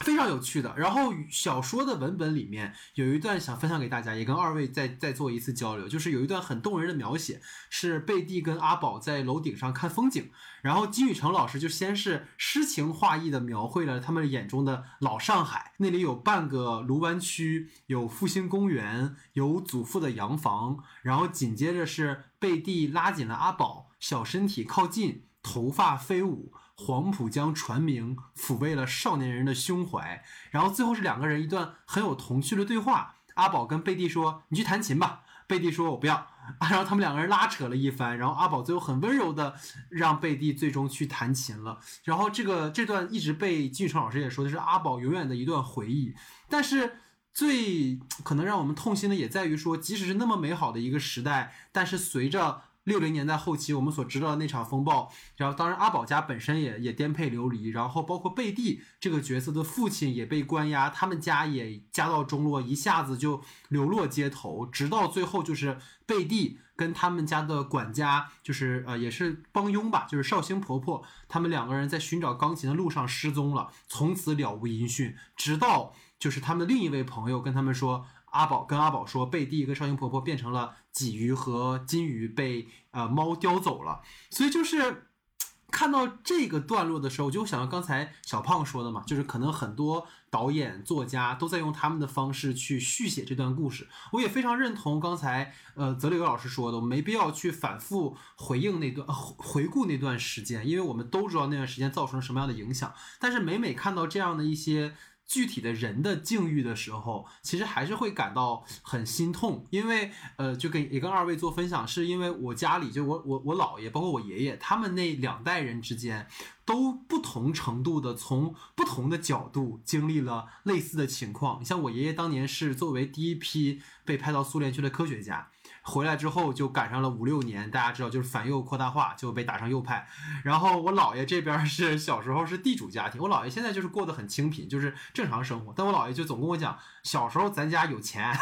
非常有趣的。然后小说的文本里面有一段想分享给大家，也跟二位再再做一次交流，就是有一段很动人的描写，是贝蒂跟阿宝在楼顶上看风景，然后金宇成老师就先是诗情画意的描绘了他们眼中的老上海，那里有半个卢湾区，有复兴公园，有祖父的洋房，然后紧接着是贝蒂拉紧了阿宝，小身体靠近，头发飞舞。黄浦江船名，抚慰了少年人的胸怀。然后最后是两个人一段很有童趣的对话。阿宝跟贝蒂说：“你去弹琴吧。”贝蒂说：“我不要。”啊，然后他们两个人拉扯了一番，然后阿宝最后很温柔的让贝蒂最终去弹琴了。然后这个这段一直被金宇成老师也说的是阿宝永远的一段回忆。但是最可能让我们痛心的也在于说，即使是那么美好的一个时代，但是随着六零年代后期我们所知道的那场风暴，然后当然阿宝家本身也也颠沛流离，然后包括贝蒂这个角色的父亲也被关押，他们家也家道中落，一下子就流落街头，直到最后就是贝蒂跟他们家的管家，就是呃也是帮佣吧，就是绍兴婆婆，他们两个人在寻找钢琴的路上失踪了，从此了无音讯，直到就是他们的另一位朋友跟他们说。阿宝跟阿宝说，贝蒂跟绍兴婆婆变成了鲫鱼和金鱼被呃猫叼走了，所以就是看到这个段落的时候，我就想到刚才小胖说的嘛，就是可能很多导演、作家都在用他们的方式去续写这段故事。我也非常认同刚才呃泽柳老师说的，我没必要去反复回应那段、呃回顾那段时间，因为我们都知道那段时间造成了什么样的影响。但是每每看到这样的一些。具体的人的境遇的时候，其实还是会感到很心痛，因为呃，就跟也跟二位做分享，是因为我家里就我我我姥爷，包括我爷爷，他们那两代人之间，都不同程度的从不同的角度经历了类似的情况。像我爷爷当年是作为第一批被派到苏联去的科学家。回来之后就赶上了五六年，大家知道就是反右扩大化，就被打上右派。然后我姥爷这边是小时候是地主家庭，我姥爷现在就是过得很清贫，就是正常生活。但我姥爷就总跟我讲，小时候咱家有钱，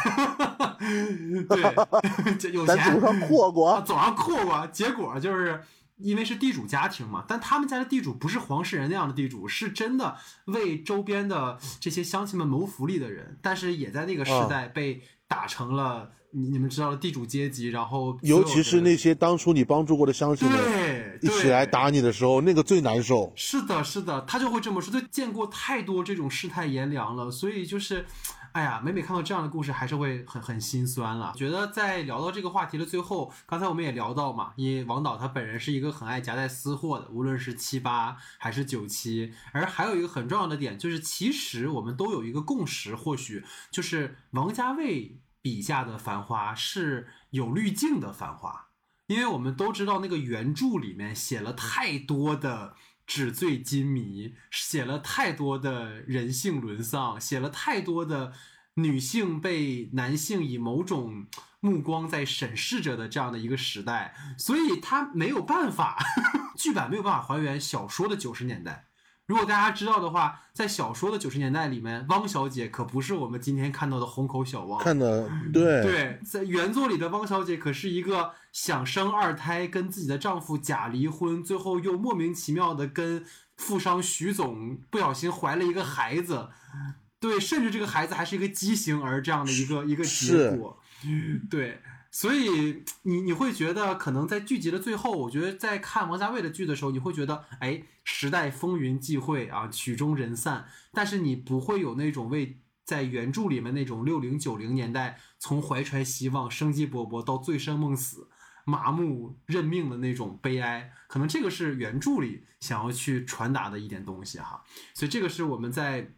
对，就有钱，总上阔啊过，总上阔过，结果就是因为是地主家庭嘛，但他们家的地主不是黄世仁那样的地主，是真的为周边的这些乡亲们谋福利的人，但是也在那个时代被打成了你你们知道的地主阶级，然后尤其是那些当初你帮助过的乡亲们对一起来打你的时候，那个最难受。是的，是的，他就会这么说。他见过太多这种世态炎凉了，所以就是，哎呀，每每看到这样的故事，还是会很很心酸了。觉得在聊到这个话题的最后，刚才我们也聊到嘛，因为王导他本人是一个很爱夹带私货的，无论是七八还是九七。而还有一个很重要的点，就是其实我们都有一个共识，或许就是王家卫笔下的繁花是有滤镜的繁花。因为我们都知道那个原著里面写了太多的纸醉金迷，写了太多的人性沦丧，写了太多的女性被男性以某种目光在审视着的这样的一个时代，所以他没有办法，剧版没有办法还原小说的九十年代。如果大家知道的话，在小说的九十年代里面，汪小姐可不是我们今天看到的虹口小汪，看的 对。对，在原作里的汪小姐可是一个想生二胎，跟自己的丈夫假离婚，最后又莫名其妙的跟富商徐总不小心怀了一个孩子，对，甚至这个孩子还是一个畸形儿这样的一个一个结果，对。所以你你会觉得，可能在剧集的最后，我觉得在看王家卫的剧的时候，你会觉得，哎，时代风云际会啊，曲终人散，但是你不会有那种为在原著里面那种六零九零年代从怀揣希望、生机勃勃到醉生梦死，麻木认命的那种悲哀，可能这个是原著里想要去传达的一点东西哈。所以这个是我们在。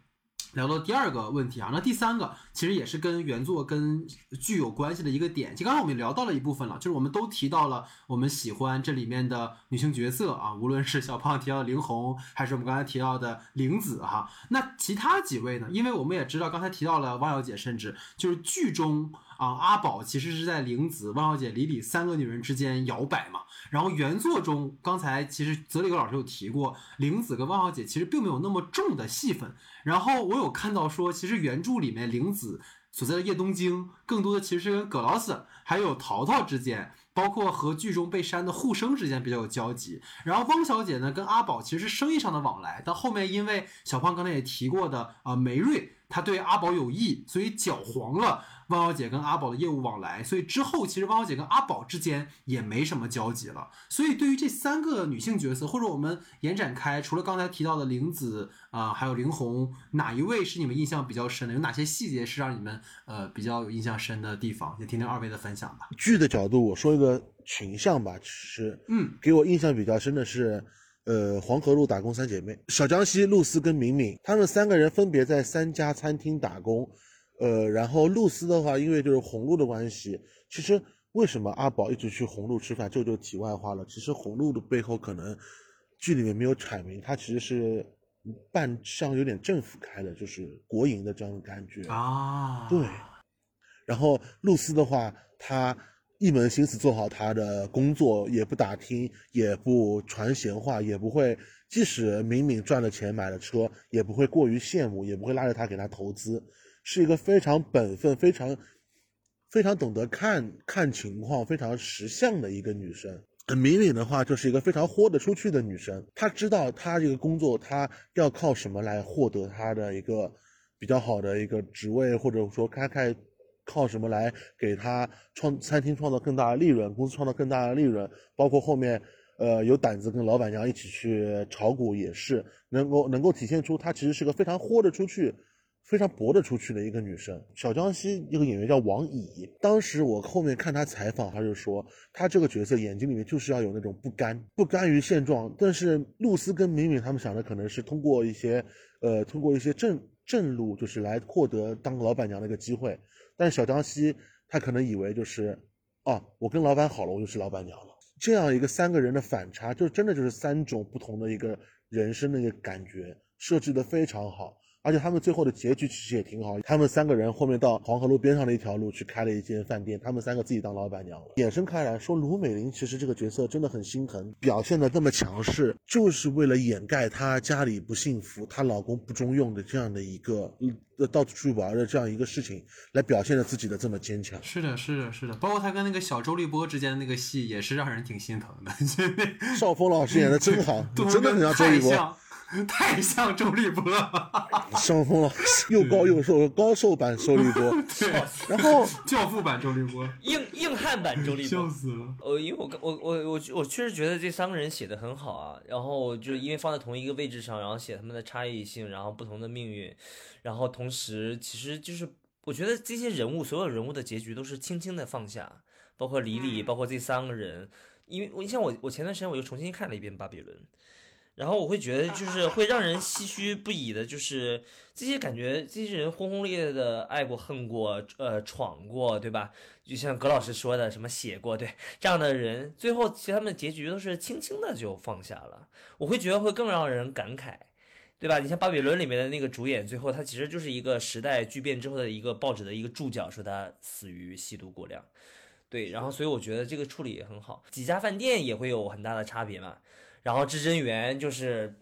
聊到第二个问题啊，那第三个其实也是跟原作跟剧有关系的一个点。就刚才我们聊到了一部分了，就是我们都提到了我们喜欢这里面的女性角色啊，无论是小胖提到的林红，还是我们刚才提到的玲子哈。那其他几位呢？因为我们也知道，刚才提到了汪小姐，甚至就是剧中啊，阿宝其实是在玲子、汪小姐、李李三个女人之间摇摆嘛。然后原作中，刚才其实泽里格老师有提过，玲子跟汪小姐其实并没有那么重的戏份。然后我有看到说，其实原著里面玲子所在的叶东京，更多的其实是跟葛劳斯还有淘淘之间，包括和剧中被删的护生之间比较有交集。然后汪小姐呢，跟阿宝其实是生意上的往来，但后面因为小胖刚才也提过的啊，梅瑞他对阿宝有意，所以搅黄了。汪小姐跟阿宝的业务往来，所以之后其实汪小姐跟阿宝之间也没什么交集了。所以对于这三个女性角色，或者我们延展开，除了刚才提到的玲子啊，还有林红，哪一位是你们印象比较深的？有哪些细节是让你们呃比较有印象深的地方？也听听二位的分享吧。剧的角度，我说一个群像吧，其实嗯，给我印象比较深的是，呃，黄河路打工三姐妹，小江西、露丝跟敏敏，她们三个人分别在三家餐厅打工。呃，然后露丝的话，因为就是红路的关系，其实为什么阿宝一直去红路吃饭，这就题外话了。其实红路的背后可能剧里面没有阐明，它其实是半像有点政府开的，就是国营的这样的感觉啊。对。然后露丝的话，她一门心思做好她的工作，也不打听，也不传闲话，也不会，即使敏敏赚了钱买了车，也不会过于羡慕，也不会拉着她给她投资。是一个非常本分、非常非常懂得看看情况、非常识相的一个女生。敏敏的话，就是一个非常豁得出去的女生。她知道她这个工作，她要靠什么来获得她的一个比较好的一个职位，或者说开开靠什么来给她创餐厅创造更大的利润，公司创造更大的利润。包括后面，呃，有胆子跟老板娘一起去炒股，也是能够能够体现出她其实是个非常豁得出去。非常搏得出去的一个女生，小江西一个演员叫王乙。当时我后面看她采访，她就说她这个角色眼睛里面就是要有那种不甘、不甘于现状。但是露丝跟敏敏他们想的可能是通过一些，呃，通过一些正正路，就是来获得当老板娘的一个机会。但是小江西他可能以为就是，哦，我跟老板好了，我就是老板娘了。这样一个三个人的反差，就真的就是三种不同的一个人生的一个感觉，设置的非常好。而且他们最后的结局其实也挺好，他们三个人后面到黄河路边上的一条路去开了一间饭店，他们三个自己当老板娘了。衍生开来说，卢美玲其实这个角色真的很心疼，表现的这么强势，就是为了掩盖她家里不幸福、她老公不中用的这样的一个呃到处去玩的这样一个事情，来表现了自己的这么坚强。是的，是的，是的，包括他跟那个小周立波之间的那个戏，也是让人挺心疼的。邵峰老师演的真好，真的很像周立波。太像周立波。了，上风了，又高又瘦，高瘦版周立波，对。然后 教父版周立波，硬硬汉版周立波，笑死了。呃，因为我我我我我确实觉得这三个人写的很好啊，然后就因为放在同一个位置上，然后写他们的差异性，然后不同的命运，然后同时其实就是我觉得这些人物所有人物的结局都是轻轻的放下，包括李李，包括这三个人，因为我像我我前段时间我又重新看了一遍巴比伦。然后我会觉得，就是会让人唏嘘不已的，就是这些感觉，这些人轰轰烈烈的爱过、恨过、呃闯过，对吧？就像葛老师说的，什么写过，对这样的人，最后其实他们的结局都是轻轻的就放下了。我会觉得会更让人感慨，对吧？你像《巴比伦》里面的那个主演，最后他其实就是一个时代巨变之后的一个报纸的一个注脚，说他死于吸毒过量，对。然后所以我觉得这个处理也很好。几家饭店也会有很大的差别嘛。然后至真园就是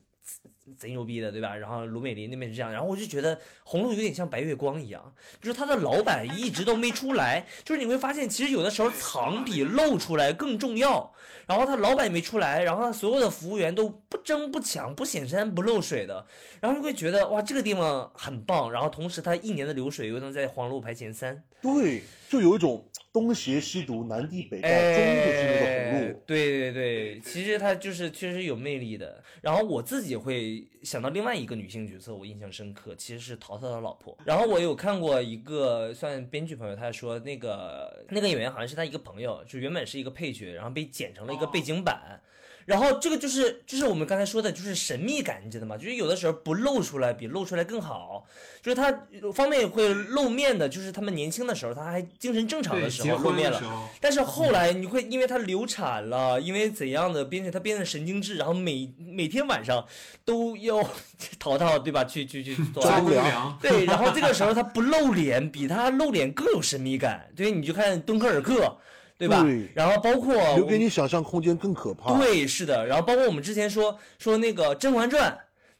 贼牛逼的，对吧？然后卢美玲那边是这样，然后我就觉得红鹿有点像白月光一样，就是他的老板一直都没出来，就是你会发现其实有的时候藏比露出来更重要。然后他老板也没出来，然后他所有的服务员都不争不抢不显山不漏水的，然后就会觉得哇这个地方很棒。然后同时他一年的流水又能在黄鹿排前三，对，就有一种东邪西毒南帝北丐，中就是那个红路。对对对，其实她就是确实有魅力的。然后我自己会想到另外一个女性角色，我印象深刻，其实是陶陶的老婆。然后我有看过一个算编剧朋友，他说那个那个演员好像是他一个朋友，就原本是一个配角，然后被剪成了一个背景板。然后这个就是就是我们刚才说的，就是神秘感，你知道吗？就是有的时候不露出来比露出来更好。就是他方面会露面的，就是他们年轻的时候，他还精神正常，的时候露面了但是后来你会因为他流产了，因为怎样的并且他变得神经质，然后每每天晚上都要 淘淘对吧？去去去做张良张良，对，然后这个时候他不露脸，比他露脸更有神秘感。对，你就看敦刻尔克，对吧？对然后包括留给你想象空间更可怕。对，是的。然后包括我们之前说说那个《甄嬛传》，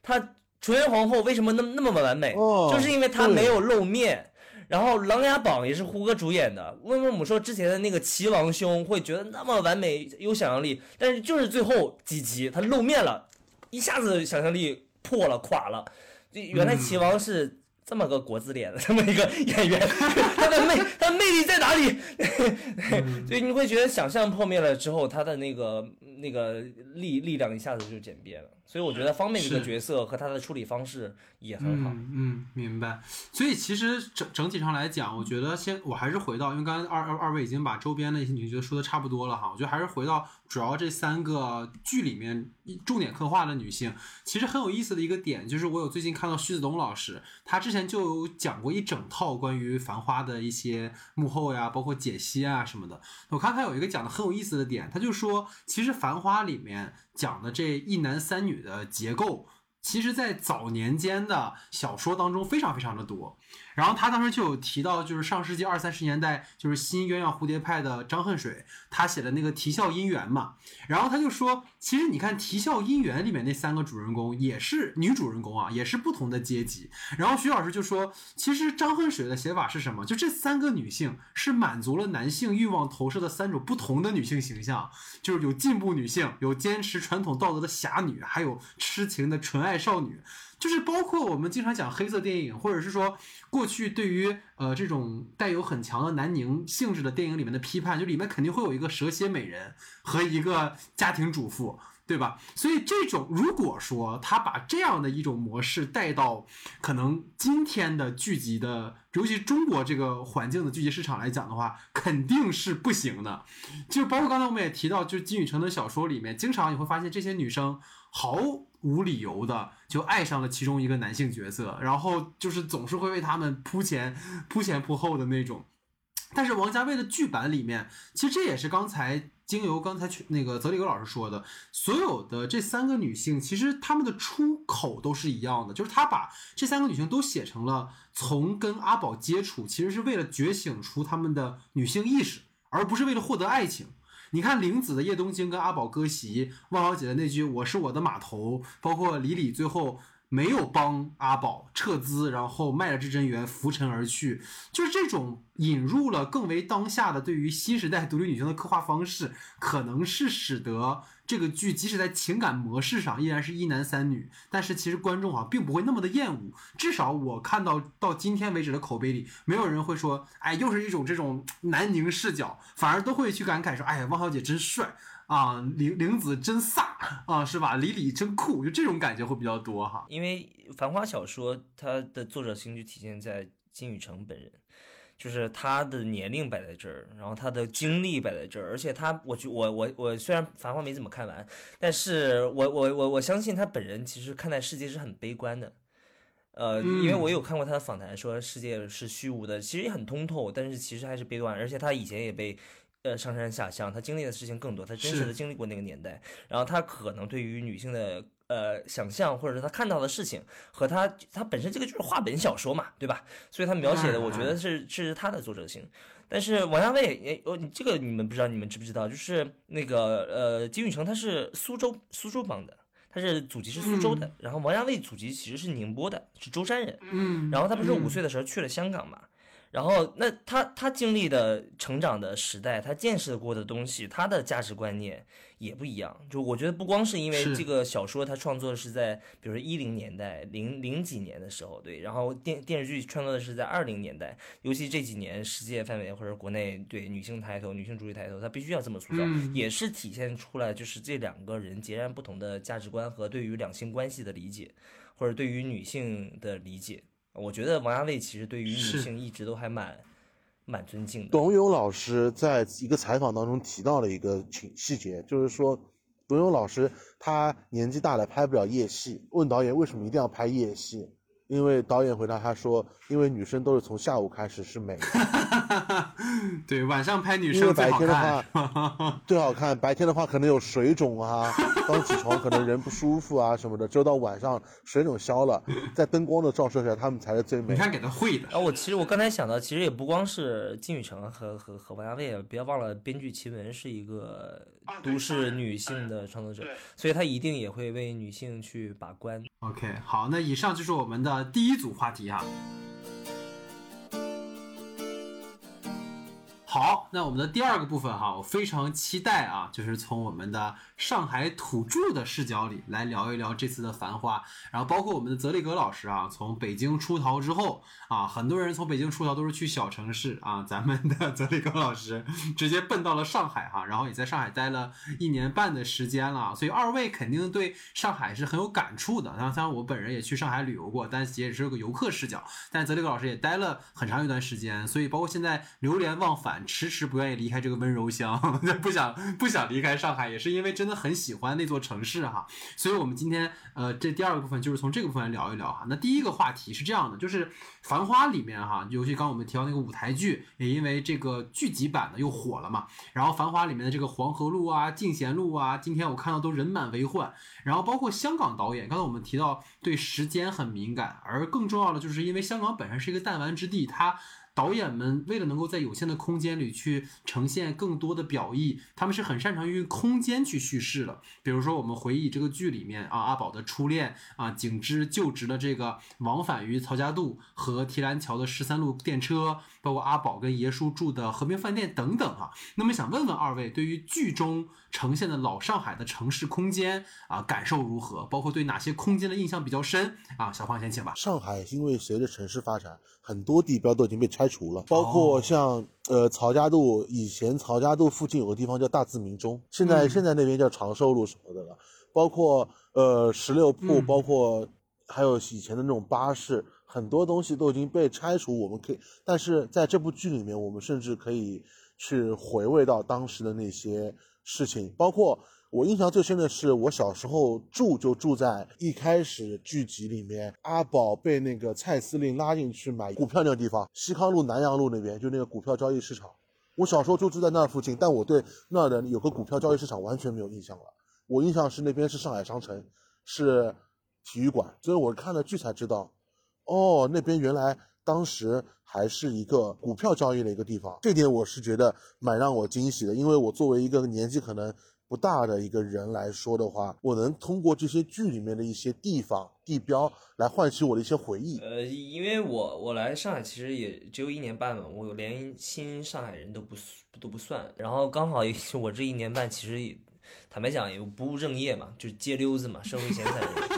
她纯元皇后为什么那么那么完美？哦就是因为她没有露面。然后《琅琊榜》也是胡歌主演的。为什么我们说之前的那个齐王兄会觉得那么完美有想象力？但是就是最后几集他露面了，一下子想象力破了垮了。就原来齐王是。这么个国字脸的 这么一个演员，他的魅他的魅力在哪里？所以你会觉得想象破灭了之后，他的那个那个力力量一下子就减变了。所以我觉得方妹这个角色和他的处理方式也很好。嗯嗯，明白。所以其实整整体上来讲，我觉得先我还是回到，因为刚才二二二位已经把周边的一些女角色说的差不多了哈，我觉得还是回到主要这三个剧里面重点刻画的女性。其实很有意思的一个点就是，我有最近看到徐子东老师，他之前就有讲过一整套关于《繁花》的一些幕后呀，包括解析啊什么的。我看他有一个讲的很有意思的点，他就说，其实《繁花》里面讲的这一男三女的结构，其实在早年间的小说当中非常非常的多。然后他当时就有提到，就是上世纪二三十年代，就是新鸳鸯蝴蝶派的张恨水，他写的那个《啼笑姻缘》嘛。然后他就说，其实你看《啼笑姻缘》里面那三个主人公也是女主人公啊，也是不同的阶级。然后徐老师就说，其实张恨水的写法是什么？就这三个女性是满足了男性欲望投射的三种不同的女性形象，就是有进步女性，有坚持传统道德的侠女，还有痴情的纯爱少女。就是包括我们经常讲黑色电影，或者是说过去对于呃这种带有很强的南宁性质的电影里面的批判，就里面肯定会有一个蛇蝎美人和一个家庭主妇。对吧？所以这种如果说他把这样的一种模式带到可能今天的剧集的，尤其中国这个环境的剧集市场来讲的话，肯定是不行的。就包括刚才我们也提到，就是金宇澄的小说里面，经常你会发现这些女生毫无理由的就爱上了其中一个男性角色，然后就是总是会为他们铺前铺前铺后的那种。但是王家卫的剧版里面，其实这也是刚才经由刚才去那个泽里格老师说的，所有的这三个女性，其实她们的出口都是一样的，就是他把这三个女性都写成了从跟阿宝接触，其实是为了觉醒出她们的女性意识，而不是为了获得爱情。你看玲子的叶东京跟阿宝割席，万小姐的那句“我是我的码头”，包括李李最后没有帮阿宝撤资，然后卖了至臻园浮沉而去，就是这种引入了更为当下的对于新时代独立女性的刻画方式，可能是使得这个剧即使在情感模式上依然是一男三女，但是其实观众啊并不会那么的厌恶。至少我看到到今天为止的口碑里，没有人会说，哎，又是一种这种南宁视角，反而都会去感慨说，哎呀，汪小姐真帅。啊，玲玲子真飒啊，是吧？李李真酷，就这种感觉会比较多哈。因为繁花小说它的作者性就体现在金宇澄本人，就是他的年龄摆在这儿，然后他的经历摆在这儿，而且他，我觉我我我虽然繁花没怎么看完，但是我我我我相信他本人其实看待世界是很悲观的。呃，因为我有看过他的访谈，说世界是虚无的，其实也很通透，但是其实还是悲观，而且他以前也被呃上山下乡，他经历的事情更多，他真实的经历过那个年代，然后他可能对于女性的呃想象，或者是他看到的事情和他他本身这个就是话本小说嘛，对吧？所以他描写的，我觉得是是他的作者性。但是王家卫，也哦，你这个你们不知道，你们知不知道？就是那个呃，金宇澄他是苏州苏州帮的，他是祖籍是苏州的，然后王家卫祖籍其实是宁波的，是舟山人。嗯，然后他不是嗯五岁的时候去了香港嘛，然后，那他他经历的成长的时代，他见识过的东西，他的价值观念也不一样。就我觉得，不光是因为这个小说，他创作的是在比如说一零年代、零零几年的时候，对，然后电电视剧创作的是在二零年代，尤其这几年世界范围或者国内对女性抬头、女性主义抬头，他必须要这么塑造，嗯也是体现出来就是这两个人截然不同的价值观和对于两性关系的理解，或者对于女性的理解。我觉得王家卫其实对于女是性一直都还蛮蛮尊敬的。董勇老师在一个采访当中提到了一个情细节，就是说，董勇老师他年纪大了拍不了夜戏，问导演为什么一定要拍夜戏，因为导演回答他说，因为女生都是从下午开始是美的，对，晚上拍女生最好白天的看。话 最好看，白天的话可能有水肿啊，刚起床可能人不舒服啊什么的，只有到晚上水肿消了，在灯光的照射下，他们才是最美的。你看给他会的，啊我其实我刚才想到，其实也不光是金宇澄和和和王家卫啊，不要忘了编剧齐文是一个都市女性的创作者，所以他一定也会为女性去把关。OK，好，那以上就是我们的第一组话题哈。好，那我们的第二个部分哈，我非常期待啊，就是从我们的上海土著的视角里来聊一聊这次的繁花，然后包括我们的泽里格老师啊，从北京出逃之后啊，很多人从北京出逃都是去小城市啊，咱们的 泽里格老师直接奔到了上海哈，然后也在上海待了一年半的时间了，所以二位肯定对上海是很有感触的。当然，虽然我本人也去上海旅游过，但也是个游客视角，但泽里格老师也待了很长一段时间，所以包括现在流连忘返，迟迟不愿意离开这个温柔乡，不想不想离开上海，也是因为真的很喜欢那座城市哈。所以我们今天呃这第二个部分就是从这个部分来聊一聊哈。那第一个话题是这样的，就是《繁花》里面哈，尤其刚刚我们提到那个舞台剧，也因为这个剧集版的又火了嘛。然后《繁花》里面的这个黄河路啊、进贤路啊，今天我看到都人满为患。然后包括香港导演，刚才我们提到对时间很敏感，而更重要的就是因为香港本身是一个弹丸之地，它。导演们为了能够在有限的空间里去呈现更多的表意，他们是很擅长于空间去叙事的。比如说，我们回忆这个剧里面啊，阿宝的初恋啊，景之就职的这个往返于曹家渡和提篮桥的十三路电车，包括阿宝跟爷叔住的和平饭店等等啊。那么想问问二位，对于剧中呈现的老上海的城市空间啊，感受如何？包括对哪些空间的印象比较深啊？小胖先请吧。上海因为随着城市发展，很多地标都已经被拆除了，包括像、呃曹家渡，以前曹家渡附近有个地方叫大自鸣钟，现在、嗯现在那边叫长寿路什么的了，包括呃十六铺，嗯包括还有以前的那种巴士，很多东西都已经被拆除。我们可以，但是在这部剧里面，我们甚至可以去回味到当时的那些事情，包括。我印象最深的是，我小时候住就住在一开始剧集里面，阿宝被那个蔡司令拉进去买股票那个地方，西康路、南阳路那边，就那个股票交易市场。我小时候就住在那附近，但我对那儿的有个股票交易市场完全没有印象了。我印象是那边是上海商城，是体育馆，所以我看了剧才知道，哦，那边原来当时还是一个股票交易的一个地方。这点我是觉得蛮让我惊喜的，因为我作为一个年纪可能不大的一个人来说的话，我能通过这些剧里面的一些地方地标来唤起我的一些回忆。呃，因为我我来上海其实也只有一年半嘛，我连新上海人都不都不算，然后刚好也是我这一年半其实也坦白讲也不务正业嘛，就是街溜子嘛，社会闲散人。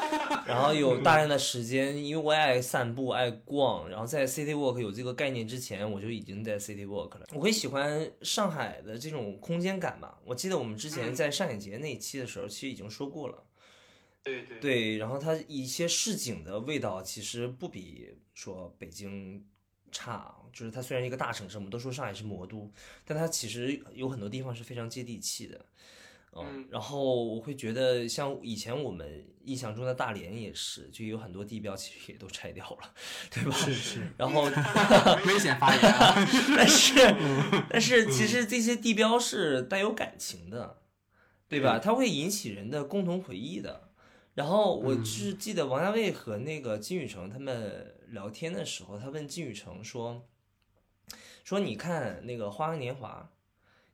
然后有大量的时间，因为我也爱散步、爱逛，然后在 City Walk 有这个概念之前，我就已经在 City Walk 了。我会喜欢上海的这种空间感嘛。我记得我们之前在上海节那一期的时候，其实已经说过了。对对对，然后它一些市井的味道其实不比说北京差，就是它虽然一个大城市，我们都说上海是魔都，但它其实有很多地方是非常接地气的。嗯，然后我会觉得，像以前我们印象中的大连也是，就有很多地标其实也都拆掉了，对吧？是是，然后，危险发言啊。但是，但是其实这些地标是带有感情的，对吧？它会引起人的共同回忆的。然后我是记得王家卫和那个金宇澄他们聊天的时候，他问金宇澄说：“说你看那个《花样年华》，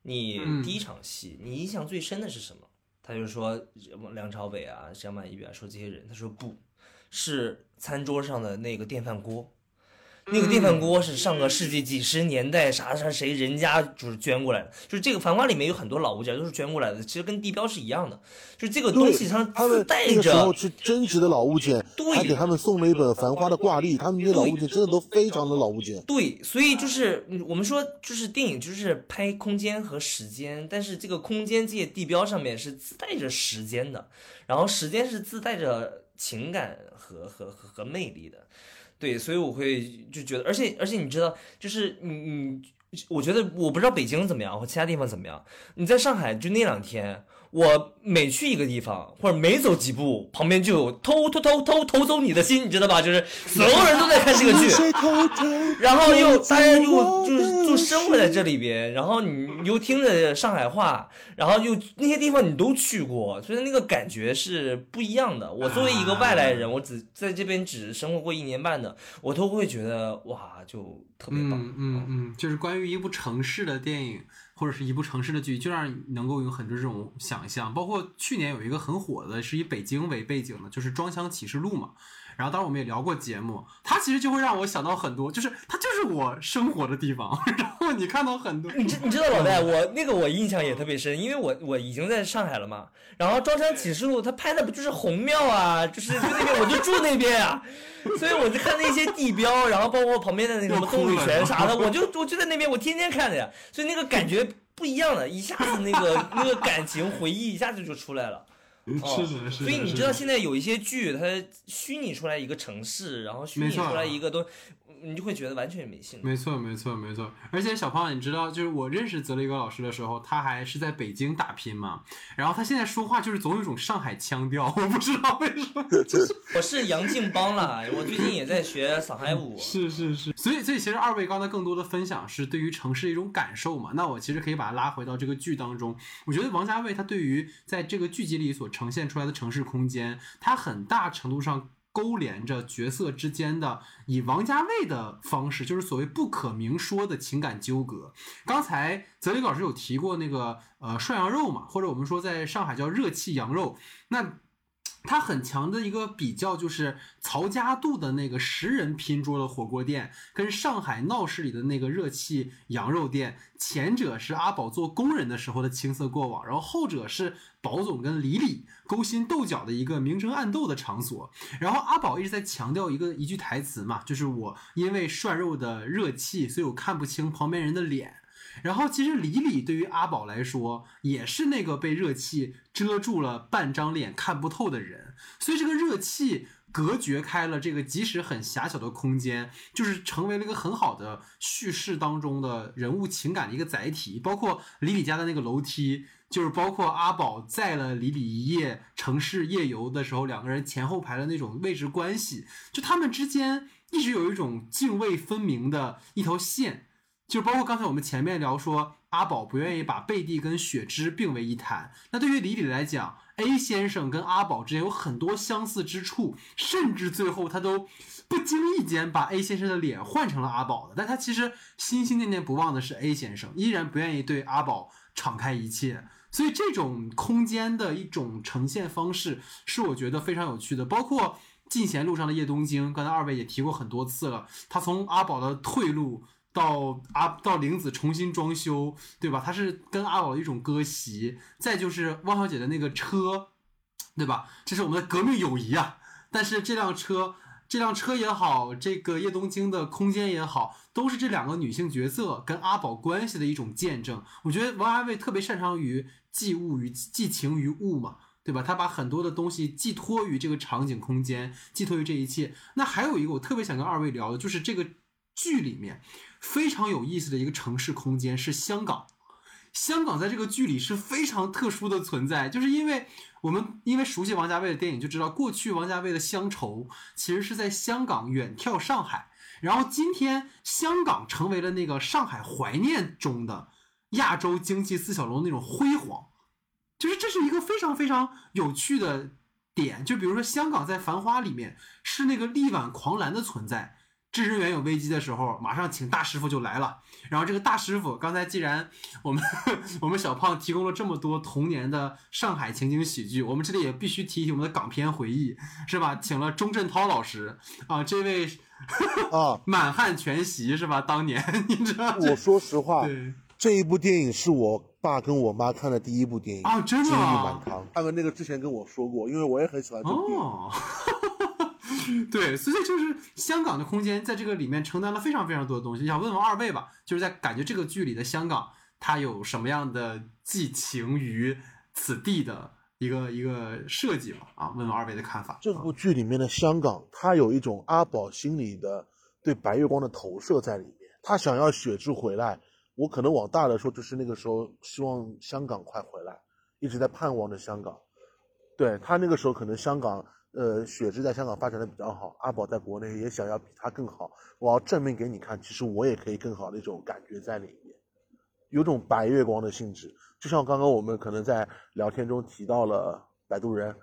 你嗯第一场戏你印象最深的是什么？”他就说梁朝伟啊、张曼玉啊，说这些人，他说不是餐桌上的那个电饭锅。那个电饭锅是上个世纪几十年代啥啥谁人家就是捐过来的，就是这个繁花里面有很多老物件都是捐过来的，其实跟地标是一样的，就是这个东西上他们自带那个时候着。去征集的老物件，对还给他们送了一本《繁花》的挂历，他们那些老物件真的都非常的老物件。对，所以就是嗯我们说，就是电影就是拍空间和时间，但是这个空间这些地标上面是自带着时间的，然后时间是自带着情感和和和和魅力的。对，所以我会就觉得，而且而且你知道，就是你你，我觉得我不知道北京怎么样或其他地方怎么样，你在上海就那两天。我每去一个地方，或者每走几步，旁边就有偷偷偷偷偷走你的心，你知道吧？就是所有人都在看这个剧，然后又大家又就就生活在这里边，然后你又听着上海话，然后又那些地方你都去过，所以那个感觉是不一样的。我作为一个外来人，我只在这边只生活过一年半的，我都会觉得哇，就特别棒。嗯嗯嗯，就是关于一部城市的电影或者是一部城市的剧，就让你能够有很多这种想象。包括去年有一个很火的，是以北京为背景的，就是《装箱启示录》嘛。然后当时我们也聊过节目，它其实就会让我想到很多，就是它就是我生活的地方。然后你看到很多，你知你知道老戴，我那个我印象也特别深，因为我我已经在上海了嘛。然后《招商启示录》他拍的不就是红庙啊，就是就那边我就住那边啊，所以我就看那些地标，然后包括旁边的那个什么棕榈泉啥的，我就我就在那边，我天天看的呀，所以那个感觉不一样的，一下子那个那个感情回忆一下子就出来了。哦是，是。所以你知道现在有一些剧，它虚拟出来一个城市，然后虚拟出来一个都，你就会觉得完全没兴趣。没错，没错，没错。而且小胖，你知道，就是我认识泽雷戈老师的时候，他还是在北京打拼嘛。然后他现在说话就是总有一种上海腔调，我不知道为什么。就是我是杨静邦啦，我最近也在学上海舞。是是是，所以所以其实二位刚才更多的分享是对于城市的一种感受嘛。那我其实可以把它拉回到这个剧当中。我觉得王家卫他对于在这个剧集里所呈现出来的城市空间，他很大程度上。勾连着角色之间的以王家卫的方式，就是所谓不可明说的情感纠葛。刚才泽林老师有提过那个呃涮羊肉嘛，或者我们说在上海叫热气羊肉，那。它很强的一个比较就是曹家渡的那个十人拼桌的火锅店，跟上海闹市里的那个热气羊肉店，前者是阿宝做工人的时候的青涩过往，然后后者是宝总跟李李勾心斗角的一个明争暗斗的场所。然后阿宝一直在强调一个一句台词嘛，就是我因为涮肉的热气，所以我看不清旁边人的脸。然后其实李李对于阿宝来说也是那个被热气遮住了半张脸看不透的人，所以这个热气隔绝开了这个即使很狭小的空间，就是成为了一个很好的叙事当中的人物情感的一个载体。包括李李家的那个楼梯，就是包括阿宝载了李李一夜城市夜游的时候，两个人前后排的那种位置关系，就他们之间一直有一种泾渭分明的一条线。就包括刚才我们前面聊说，阿宝不愿意把贝蒂跟雪芝并为一谈。那对于李李来讲，A 先生跟阿宝之间有很多相似之处，甚至最后他都不经意间把 A 先生的脸换成了阿宝的。但他其实心心念念不忘的是 A 先生，依然不愿意对阿宝敞开一切。所以这种空间的一种呈现方式，是我觉得非常有趣的。包括进贤路上的叶东京，刚才二位也提过很多次了，他从阿宝的退路。到阿到玲子重新装修，对吧？他是跟阿宝的一种割席，再就是汪小姐的那个车，对吧？这是我们的革命友谊啊！但是这辆车，这辆车也好，这个叶东京的空间也好，都是这两个女性角色跟阿宝关系的一种见证。我觉得王家卫特别擅长于寄物于寄情于物嘛，对吧？他把很多的东西寄托于这个场景空间，寄托于这一切。那还有一个我特别想跟二位聊的，就是这个剧里面。非常有意思的一个城市空间是香港，香港在这个剧里是非常特殊的存在，就是因为我们因为熟悉王家卫的电影就知道，过去王家卫的乡愁其实是在香港远眺上海，然后今天香港成为了那个上海怀念中的亚洲经济四小龙那种辉煌，就是这是一个非常非常有趣的点，就比如说香港在《繁花》里面是那个力挽狂澜的存在。知识人员有危机的时候，马上请大师傅就来了。然后这个大师傅，刚才既然我们 我们小胖提供了这么多童年的上海情景喜剧，我们这里也必须提起我们的港片回忆，是吧？请了钟镇涛老师啊，这位啊，满汉全席是吧？当年你知道我说实话，对这一部电影是我爸跟我妈看的第一部电影啊真的记忆啊满堂。他们那个之前跟我说过，因为我也很喜欢这部电影。哦，对，所以就是香港的空间在这个里面承担了非常非常多的东西。想问问二位吧，就是在感觉这个剧里的香港，它有什么样的寄情于此地的一个一个设计吧？啊，问问二位的看法。这部剧里面的香港，它有一种阿宝心里的对白月光的投射在里面。他想要雪芝回来，我可能往大了说，就是那个时候希望香港快回来，一直在盼望着香港。对他那个时候可能香港，呃，雪芝在香港发展的比较好，阿宝在国内也想要比他更好。我要证明给你看，其实我也可以更好的一种感觉在里面，有种白月光的性质。就像刚刚我们可能在聊天中提到了摆渡人，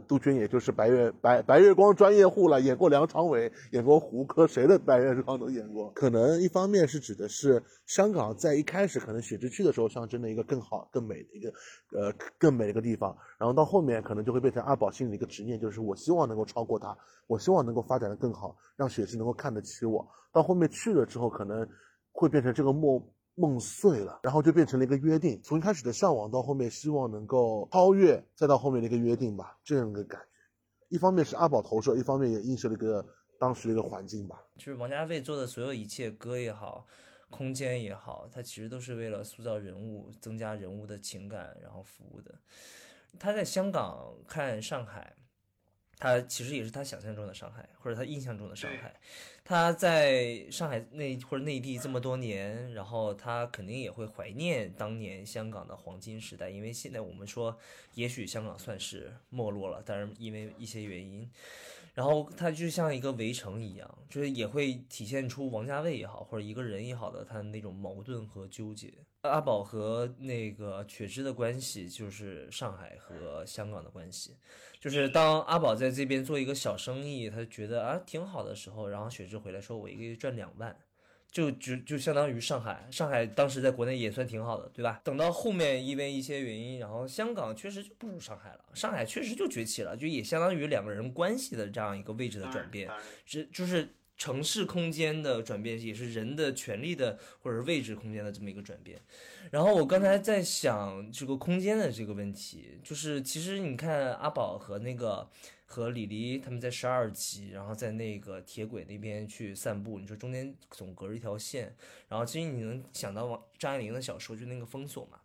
杜鹃也就是白月白白月光专业户了，演过梁朝伟，演过胡歌，谁的白月光都演过。可能一方面是指的是香港在一开始可能雪之去的时候象征的一个更好、更美的一个呃更美的一个地方，然后到后面可能就会变成阿宝心里的一个执念，就是我希望能够超过他，我希望能够发展的更好，让雪芝能够看得起我。到后面去了之后，可能会变成这个梦梦碎了，然后就变成了一个约定，从一开始的向往到后面希望能够超越，再到后面的一个约定吧，这样一个感觉。一方面是阿宝投射，一方面也映射了一个当时的一个环境吧。就是王家卫做的所有一切歌也好，空间也好，它其实都是为了塑造人物、增加人物的情感，然后服务的。他在香港看上海，他其实也是他想象中的上海，或者他印象中的上海。他在上海内或者内地这么多年，然后他肯定也会怀念当年香港的黄金时代，因为现在我们说，也许香港算是没落了，但是因为一些原因。然后它就像一个围城一样，就是也会体现出王家卫也好，或者一个人也好的他那种矛盾和纠结。阿宝和那个雪芝的关系就是上海和香港的关系，就是当阿宝在这边做一个小生意，他觉得啊挺好的时候，然后雪芝回来说我一个月赚两万。就就就相当于上海，上海当时在国内也算挺好的，对吧？等到后面因为一些原因，然后香港确实就不如上海了，上海确实就崛起了，就也相当于两个人关系的这样一个位置的转变，是就是城市空间的转变，也是人的权利的或者是位置空间的这么一个转变。然后我刚才在想这个空间的这个问题，就是其实你看阿宝和那个。和李黎他们在十二集，然后在那个铁轨那边去散步，你说中间总隔着一条线，然后其实你能想到王张爱玲的小说就那个封锁嘛，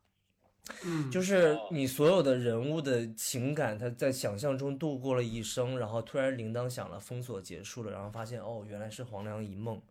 嗯，就是你所有的人物的情感，他在想象中度过了一生，然后突然铃铛响了，封锁结束了，然后发现哦原来是黄粱一梦，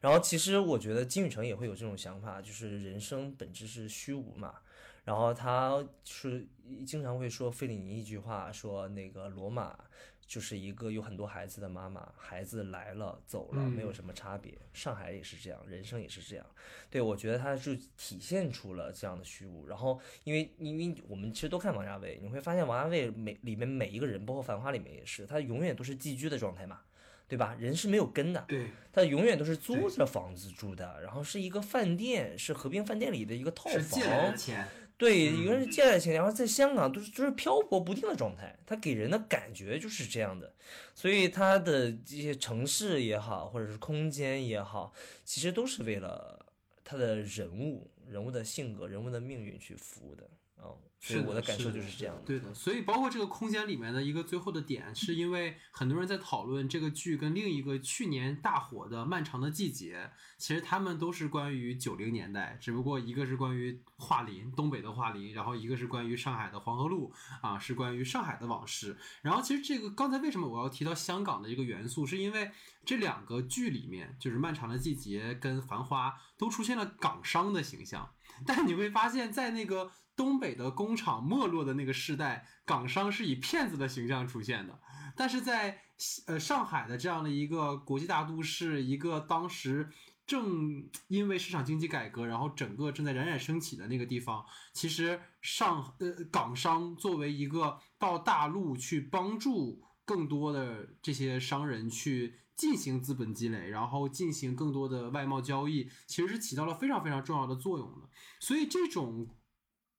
然后其实我觉得金宇澄也会有这种想法，就是人生本质是虚无嘛。然后他是经常会说费里尼一句话，说那个罗马就是一个有很多孩子的妈妈，孩子来了走了，没有什么差别。上海也是这样，人生也是这样。对我觉得他就体现出了这样的虚无。然后因为因为我们其实都看王家卫，你会发现王家卫每里面每一个人，包括《繁花》里面也是，他永远都是寄居的状态嘛。对吧？人是没有根的，对，他永远都是租着房子住的，然后是一个饭店，是和平饭店里的一个套是借来的房，钱，对，一个人是借来的钱，然后在香港都是就是漂泊不定的状态，他给人的感觉就是这样的，所以他的这些城市也好，或者是空间也好，其实都是为了他的人物、人物的性格、人物的命运去服务的啊、所以是我的感受就是这样的。对的，所以包括这个空间里面的一个最后的点，是因为很多人在讨论这个剧跟另一个去年大火的《漫长的季节》，其实他们都是关于九零年代，只不过一个是关于桦林，东北的桦林，然后一个是关于上海的黄河路啊，是关于上海的往事。然后其实这个刚才为什么我要提到香港的一个元素，是因为这两个剧里面，就是《漫长的季节》跟《繁花》都出现了港商的形象，但是你会发现在那个。东北的工厂没落的那个时代，港商是以骗子的形象出现的。但是在呃上海的这样的一个国际大都市，一个当时正因为市场经济改革，然后整个正在冉冉升起的那个地方，其实上呃港商作为一个到大陆去帮助更多的这些商人去。进行资本积累，然后进行更多的外贸交易，其实是起到了非常非常重要的作用的。所以这种。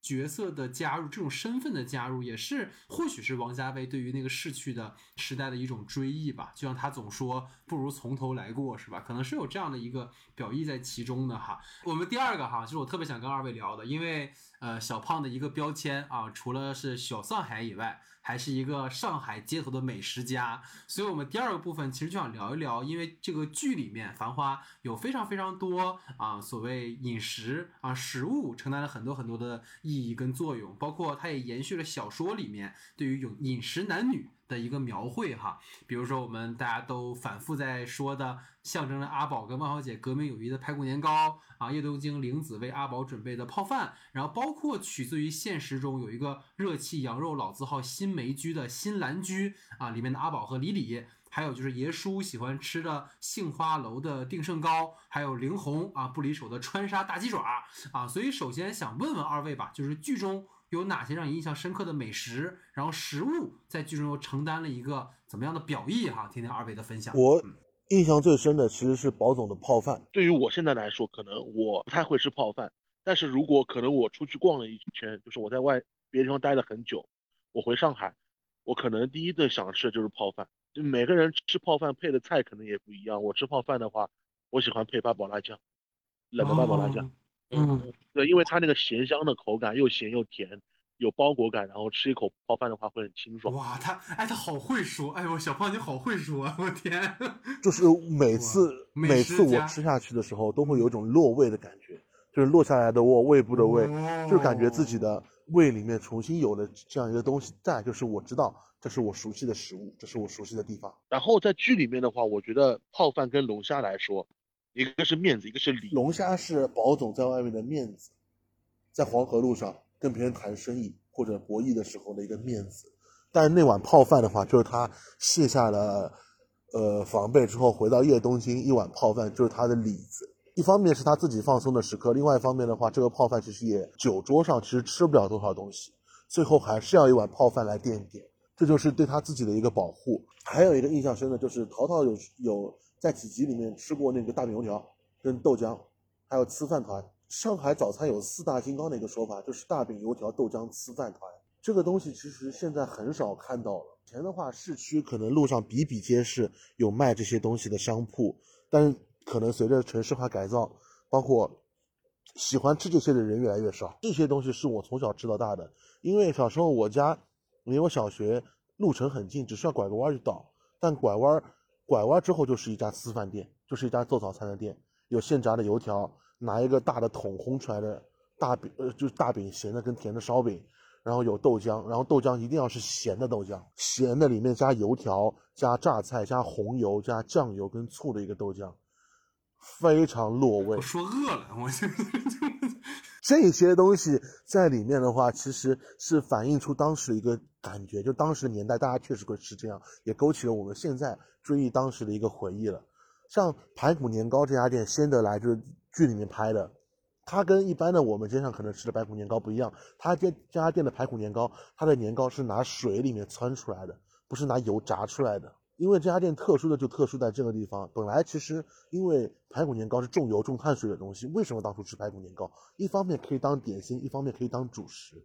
角色的加入，这种身份的加入，也是或许是王家卫对于那个逝去的时代的一种追忆吧。就像他总说，不如从头来过，是吧？可能是有这样的一个表意在其中的哈。我们第二个哈，就是我特别想跟二位聊的，因为呃，小胖的一个标签啊，除了是小上海以外。还是一个上海街头的美食家，所以我们第二个部分其实就想聊一聊，因为这个剧里面《繁花》有非常非常多啊，所谓饮食啊食物承担了很多很多的意义跟作用，包括它也延续了小说里面对于有饮食男女。的一个描绘哈，比如说我们大家都反复在说的，象征着阿宝跟万小姐革命友谊的排骨年糕啊，叶东京玲子为阿宝准备的泡饭，然后包括取自于现实中有一个热气羊肉老字号新梅居的新兰居啊，里面的阿宝和李李，还有就是爷叔喜欢吃的杏花楼的定胜糕，还有灵红啊不离手的川沙大鸡爪啊，所以首先想问问二位吧，就是剧中。有哪些让你印象深刻的美食？然后食物在剧中又承担了一个怎么样的表意？哈，听听二位的分享。我印象最深的其实是宝总的泡饭。对于我现在来说，可能我不太会吃泡饭，但是如果可能我出去逛了一圈，就是我在外别的地方待了很久，我回上海，我可能第一顿想吃的就是泡饭。就每个人吃泡饭配的菜可能也不一样。我吃泡饭的话，我喜欢配八宝辣酱，冷的八宝辣酱。嗯，对，因为它那个咸香的口感，又咸又甜，有包裹感，然后吃一口泡饭的话会很清爽。哇，他哎，他好会说，哎呦，小胖你好会说啊，我天！就是每次每次我吃下去的时候，都会有一种落胃的感觉，就是落下来的我，胃部的胃，就是感觉自己的胃里面重新有了这样一个东西在，就是我知道这是我熟悉的食物，这是我熟悉的地方。然后在剧里面的话，我觉得泡饭跟龙虾来说。一个是面子，一个是礼。龙虾是宝总在外面的面子，在黄河路上跟别人谈生意或者博弈的时候的一个面子。但是那碗泡饭的话，就是他卸下了呃防备之后回到叶东京一碗泡饭，就是他的里子。一方面是他自己放松的时刻，另外一方面的话，这个泡饭其实也酒桌上其实吃不了多少东西，最后还是要一碗泡饭来垫垫，这就是对他自己的一个保护。还有一个印象深的就是淘淘有有。在几集里面吃过那个大饼油条跟豆浆，还有粢饭团。上海早餐有四大金刚的一个说法，就是大饼油条、豆浆、粢饭团。这个东西其实现在很少看到了。以前的话，市区可能路上比比皆是有卖这些东西的商铺，但可能随着城市化改造，包括喜欢吃这些的人越来越少。这些东西是我从小吃到大的，因为小时候我家离我小学路程很近，只需要拐个弯就到。但拐弯。拐弯之后就是一家私饭店，就是一家做早餐的店，有现炸的油条，拿一个大的桶烘出来的大饼，呃，就是大饼，咸的跟甜的烧饼，然后有豆浆，然后豆浆一定要是咸的豆浆，咸的里面加油条、加榨菜、加红油、加酱油跟醋的一个豆浆，非常落胃。我说饿了，我就。这些东西在里面的话，其实是反映出当时一个感觉，就当时的年代，大家确实会吃这样，也勾起了我们现在追忆当时的一个回忆了。像排骨年糕这家店，先得来就是剧里面拍的，它跟一般的我们街上可能吃的排骨年糕不一样，它这这家店的排骨年糕，它的年糕是拿水里面汆出来的，不是拿油炸出来的。因为这家店特殊的就特殊在这个地方，本来其实因为排骨年糕是重油重碳水的东西，为什么当初吃排骨年糕？一方面可以当点心，一方面可以当主食，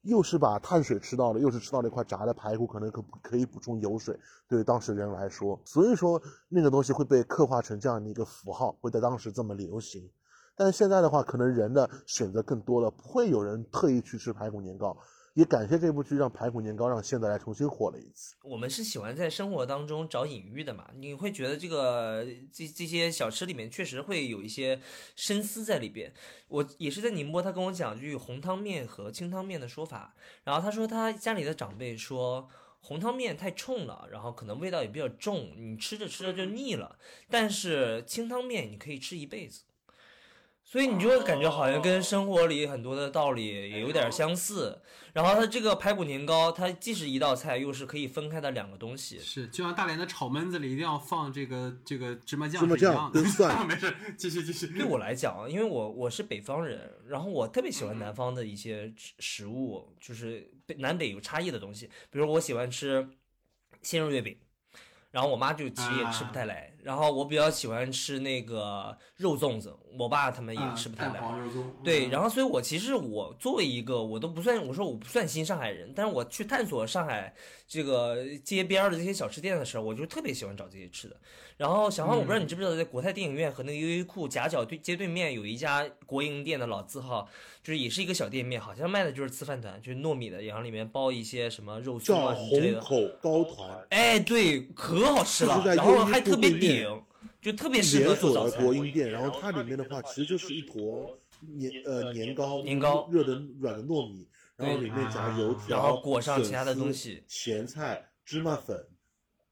又是把碳水吃到了，又是吃到了一块炸的排骨，可能可可以补充油水，对于当时人来说，所以说那个东西会被刻画成这样的一个符号，会在当时这么流行。但是现在的话，可能人的选择更多了，不会有人特意去吃排骨年糕。也感谢这部剧让排骨年糕让现在来重新火了一次。我们是喜欢在生活当中找隐喻的嘛？你会觉得这个这这些小吃里面确实会有一些深思在里边。我也是在宁波，他跟我讲句红汤面和清汤面的说法，然后他说他家里的长辈说红汤面太冲了，然后可能味道也比较重，你吃着吃着就腻了，但是清汤面你可以吃一辈子。所以你就会感觉好像跟生活里很多的道理也有点相似。然后它这个排骨年糕，它既是一道菜，又是可以分开的两个东西。是，就像大连的炒焖子里一定要放这个这个芝麻酱芝麻酱跟蒜。没事，继续继续。对我来讲，因为我我是北方人，然后我特别喜欢南方的一些食物，就是南北有差异的东西。比如我喜欢吃鲜肉月饼。然后我妈就其实也吃不太来，然后我比较喜欢吃那个肉粽子，我爸他们也吃不太来。蛋黄肉粽。对，然后后所以，我其实我作为一个我都不算，我说我不算新上海人，但是我去探索上海这个街边儿的这些小吃店的时候，我就特别喜欢找这些吃的。然后小黄，我不知道你知不知道，在国泰电影院和那个优衣库夹角对街对面有一家国营店的老字号，就是也是一个小店面，好像卖的就是粢饭团，就是糯米的，然后里面包一些什么肉松啊之类的。虹口包团，哎，对，可好吃了然后还特别就特别适合连做早餐锁的国。营店，然后它里面的话其实就是一坨年呃年糕，年糕热的软的糯米，然后里面夹油条，然后裹上其他的东西咸菜、芝麻粉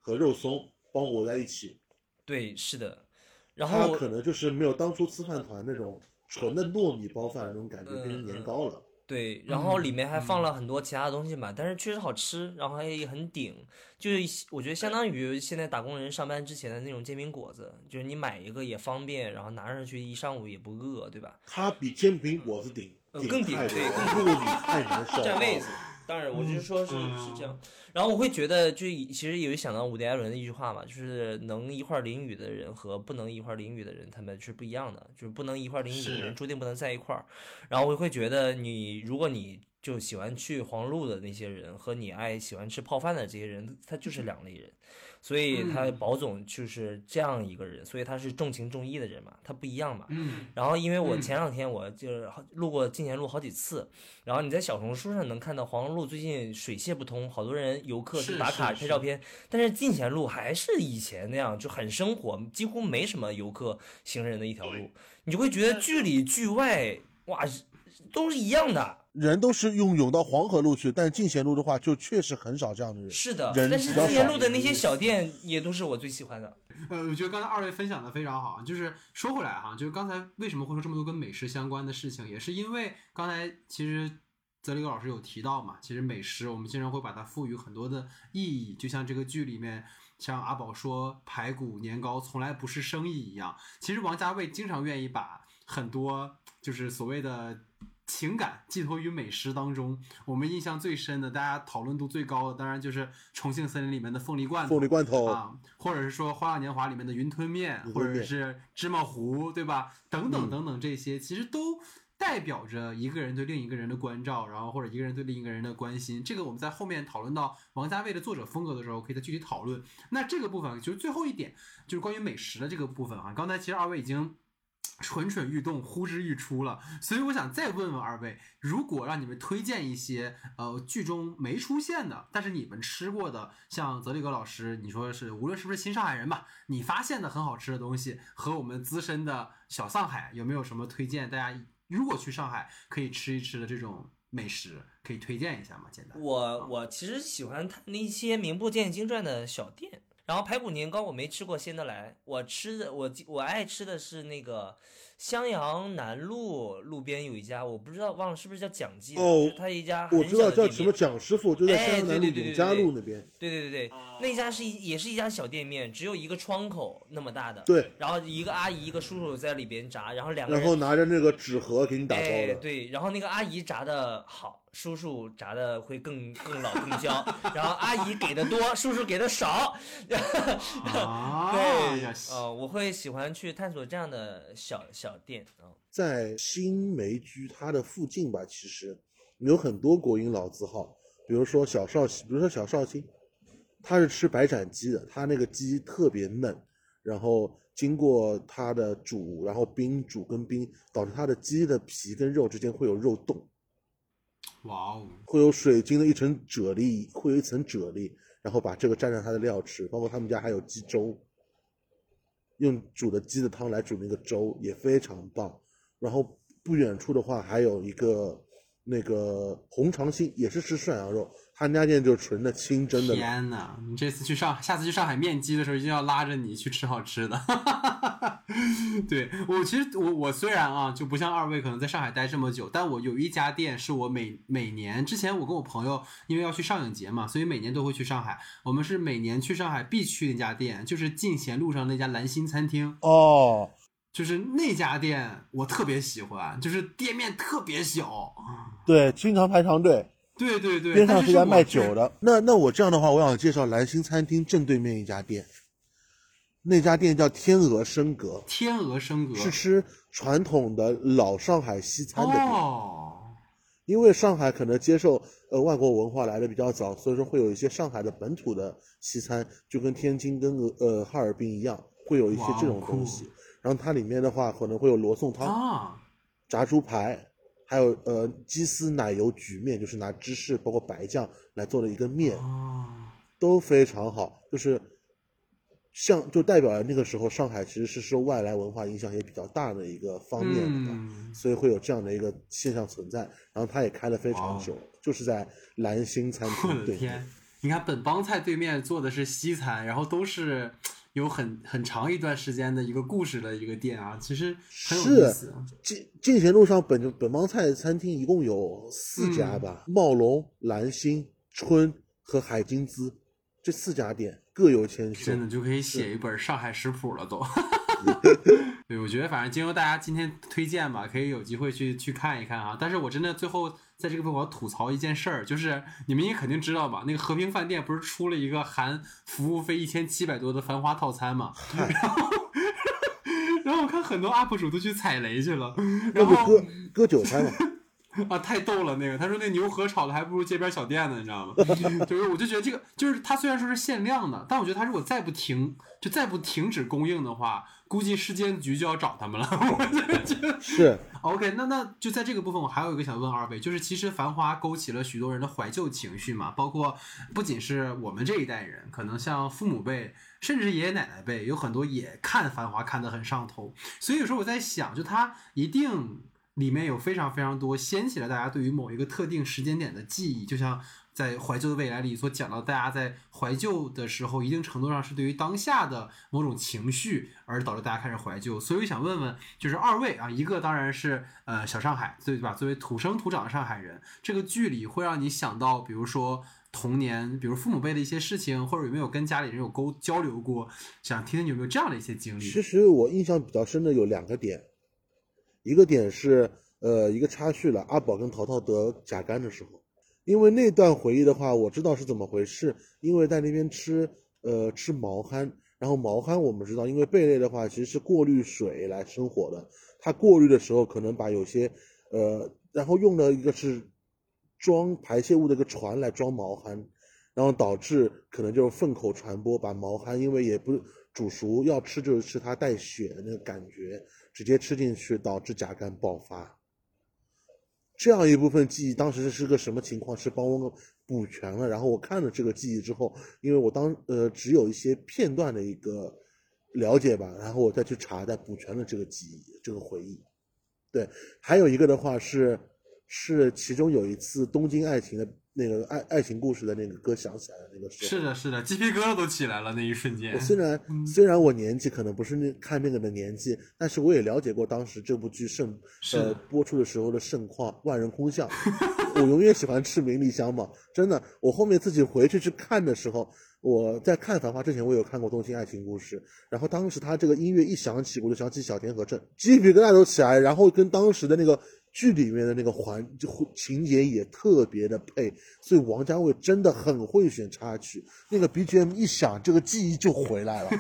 和肉松包裹在一起。对，是的。然它后可能就是没有当初吃饭团那种纯的糯米包饭那种感觉，变成年糕了。对，然后里面还放嗯了很多其他的东西嘛，但是确实好吃，然后也很顶，就是我觉得相当于现在打工人上班之前的那种煎饼果子，就是你买一个也方便，然后拿上去一上午也不饿，对吧？它比煎饼果子顶呃更顶对了，糯米太难消占位子化了。。当然，我就是说是嗯是这样。然后我会觉得，就其实有想到伍迪·艾伦的一句话嘛，就是能一块儿淋雨的人和不能一块儿淋雨的人，他们是不一样的。就是不能一块儿淋雨的人，注定不能在一块儿。然后我会觉得你，如果你就喜欢去黄路的那些人，和你爱喜欢吃泡饭的这些人，他就是两类人。所以他嗯保总就是这样一个人，所以他是重情重义的人嘛，他不一样嘛。嗯然后因为我嗯前两天我就是路过进贤路好几次，然后你在小红书上能看到黄路最近水泄不通，好多人游客是去打卡拍照片，但是进贤路还是以前那样就很生活，几乎没什么游客行人的一条路，你就会觉得剧里剧外哇都是一样的。人都是用涌到黄河路去，但进贤路的话，就确实很少这样的人。是的，人但是进贤路的那些小店也都是我最喜欢的。呃，我觉得刚才二位分享的非常好，就是说回来哈，就是刚才为什么会说这么多跟美食相关的事情，也是因为刚才其实泽里格老师有提到嘛，其实美食我们经常会把它赋予很多的意义，就像这个剧里面，像阿宝说排骨年糕从来不是生意一样，其实王家卫经常愿意把很多就是所谓的。情感寄托于美食当中，我们印象最深的，大家讨论度最高的，当然就是重庆森林里面的凤梨罐头。凤梨罐头，啊，或者是说《花样年华》里面的云吞面，或者是芝麻糊，对吧？等等嗯等等，这些其实都代表着一个人对另一个人的关照，然后或者一个人对另一个人的关心。这个我们在后面讨论到王家卫的作者风格的时候，可以再具体讨论。那这个部分就是最后一点，就是关于美食的这个部分啊。刚才其实二位已经。蠢蠢欲动，呼之欲出了，所以我想再问问二位，如果让你们推荐一些呃剧中没出现的，但是你们吃过的，像泽里格老师，你说是无论是不是新上海人吧，你发现的很好吃的东西，和我们资深的小上海有没有什么推荐？大家如果去上海可以吃一吃的这种美食，可以推荐一下吗？简单。我我其实喜欢他那些名不见经传的小店，然后排骨年糕我没吃过鲜得来，我吃的我我爱吃的是那个襄阳南路路边有一家，我不知道忘了是不是叫蒋记的，哦他一家很我知道叫什么蒋师傅，就在哎襄阳南路永嘉路那边。对对对对，那家是一也是一家小店面，只有一个窗口那么大的，对，然后一个阿姨一个叔叔在里边炸，然后两个人然后拿着那个纸盒给你打包哎，的。对，然后那个阿姨炸的好，叔叔炸的会更更老更焦，然后阿姨给的多，叔叔给的少，啊，对呀，呃，我会喜欢去探索这样的小小店啊、在新梅居它的附近吧，其实有很多国营老字号，比如说小绍兴，比如说小绍兴，他是吃白斩鸡的，他那个鸡特别嫩，然后经过它的煮，然后冰煮跟冰，导致它的鸡的皮跟肉之间会有肉冻，哇哦，会有水晶的一层啫喱，会有一层啫喱，然后把这个蘸上它的料吃，包括他们家还有鸡粥，用煮的鸡的汤来煮那个粥也非常棒。然后不远处的话还有一个那个红肠心，也是吃涮羊肉，他家店就是纯的清蒸的。天呐，你这次去上，下次去上海面基的时候，一定要拉着你去吃好吃的。对我其实我我虽然啊就不像二位可能在上海待这么久，但我有一家店是我每每年之前我跟我朋友因为要去上影节嘛，所以每年都会去上海。我们是每年去上海必去那家店，就是进贤路上那家蓝心餐厅。哦，就是那家店我特别喜欢，就是店面特别小，对，经常排长队。对对对，边上是家卖酒的。那那我这样的话，我想介绍蓝星餐厅正对面一家店，那家店叫天鹅笙阁，天鹅笙阁是吃传统的老上海西餐的店。哦，因为上海可能接受呃外国文化来的比较早，所以说会有一些上海的本土的西餐，就跟天津跟呃哈尔滨一样，会有一些这种东西。然后它里面的话可能会有罗宋汤、啊，炸猪排，还有呃鸡丝奶油焗面，就是拿芝士包括白酱来做的一个面，哦，都非常好。就是像就代表了那个时候上海其实是受外来文化影响也比较大的一个方面的。嗯，所以会有这样的一个现象存在。然后它也开了非常久，就是在蓝星餐我厅对面，你看本帮菜对面做的是西餐，然后都是有很很长一段时间的一个故事的一个店啊，其实很有意是思啊。进进贤路上本本帮菜餐厅一共有四家吧，嗯茂龙、蓝星、春和海金滋这四家店各有千秋真。的就可以写一本上海食谱了都。对，我觉得反正经由大家今天推荐吧，可以有机会去去看一看啊。但是我真的最后在这个地方我要吐槽一件事儿，就是你们也肯定知道吧，那个和平饭店不是出了一个含服务费一千七百多的繁花套餐嘛？然后，然后我看很多 UP 主都去踩雷去了，然后割割韭菜嘛？啊，太逗了那个，他说那牛河炒的还不如街边小店呢，你知道吗？就是我就觉得这个就是它虽然说是限量的，但我觉得它如果再不停就再不停止供应的话，估计市监局就要找他们了。我真的觉得是 OK，那那就在这个部分，我还有一个想问二位，就是其实《繁花》勾起了许多人的怀旧情绪嘛，包括不仅是我们这一代人，可能像父母辈，甚至是爷爷奶奶辈，有很多也看《繁花》看得很上头。所以有时候我在想，就他一定里面有非常非常多掀起了大家对于某一个特定时间点的记忆，就像在《怀旧的未来》里所讲到，大家在怀旧的时候，一定程度上是对于当下的某种情绪而导致大家开始怀旧。所以我想问问，就是二位啊，一个当然是呃小上海，对吧？作为土生土长的上海人，这个剧里会让你想到，比如说。童年，比如父母辈的一些事情，或者有没有跟家里人有沟交流过？想听听你有没有这样的一些经历？其实我印象比较深的有两个点，一个点是呃一个插叙了，阿宝跟淘淘得甲肝的时候，因为那段回忆的话，我知道是怎么回事，因为在那边吃呃吃毛蚶，然后毛蚶我们知道，因为贝类的话其实是过滤水来生活的，它过滤的时候可能把有些呃，然后用了一个是装排泄物的一个船来装毛蚶，然后导致可能就是粪口传播，把毛蚶因为也不煮熟，要吃就是吃它带血的那个感觉，直接吃进去，导致甲肝爆发。这样一部分记忆，当时是个什么情况？是帮我补全了。然后我看了这个记忆之后，因为我当呃只有一些片段的一个了解吧，然后我再去查，再补全了这个记忆，这个回忆。对，还有一个的话是是其中有一次东京爱情的那个爱爱情故事的那个歌响起来的那个时候，是的，是的，鸡皮疙瘩都起来了那一瞬间我。虽然虽然我年纪可能不是那看那个的年纪，但是我也了解过当时这部剧盛呃播出的时候的盛况，万人空巷。我永远喜欢吃名利香嘛，真的。我后面自己回去去看的时候，我在看《繁花》之前，我有看过《东京爱情故事》，然后当时他这个音乐一响起，我就想起小田和正，鸡皮疙瘩都起来，然后跟当时的那个剧里面的那个环就情节也特别的配，所以王家卫真的很会选插曲，那个 BGM 一响，这个记忆就回来了，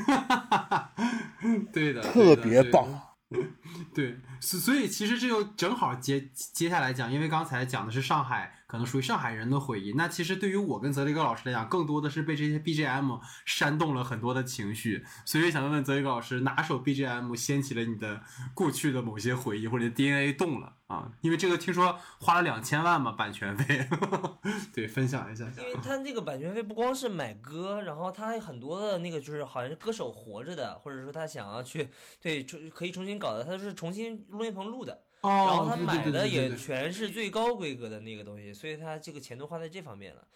对的，特对的别棒。对，所所以其实这就正好接接下来讲，因为刚才讲的是上海，可能属于上海人的回忆。那其实对于我跟泽雷戈老师来讲，更多的是被这些 BGM 煽动了很多的情绪。所以想问问泽雷戈老师，哪首 BGM 掀起了你的过去的某些回忆，或者 DNA 动了啊？因为这个听说花了两千万嘛，版权费。对，分享一下。因为他那个版权费不光是买歌，然后他还很多的那个就是好像是歌手活着的，或者说他想要去对重可以重新搞的，他是重新录音棚录的，哦，然后他买的也全是最高规格的那个东西，所以他这个钱都花在这方面了。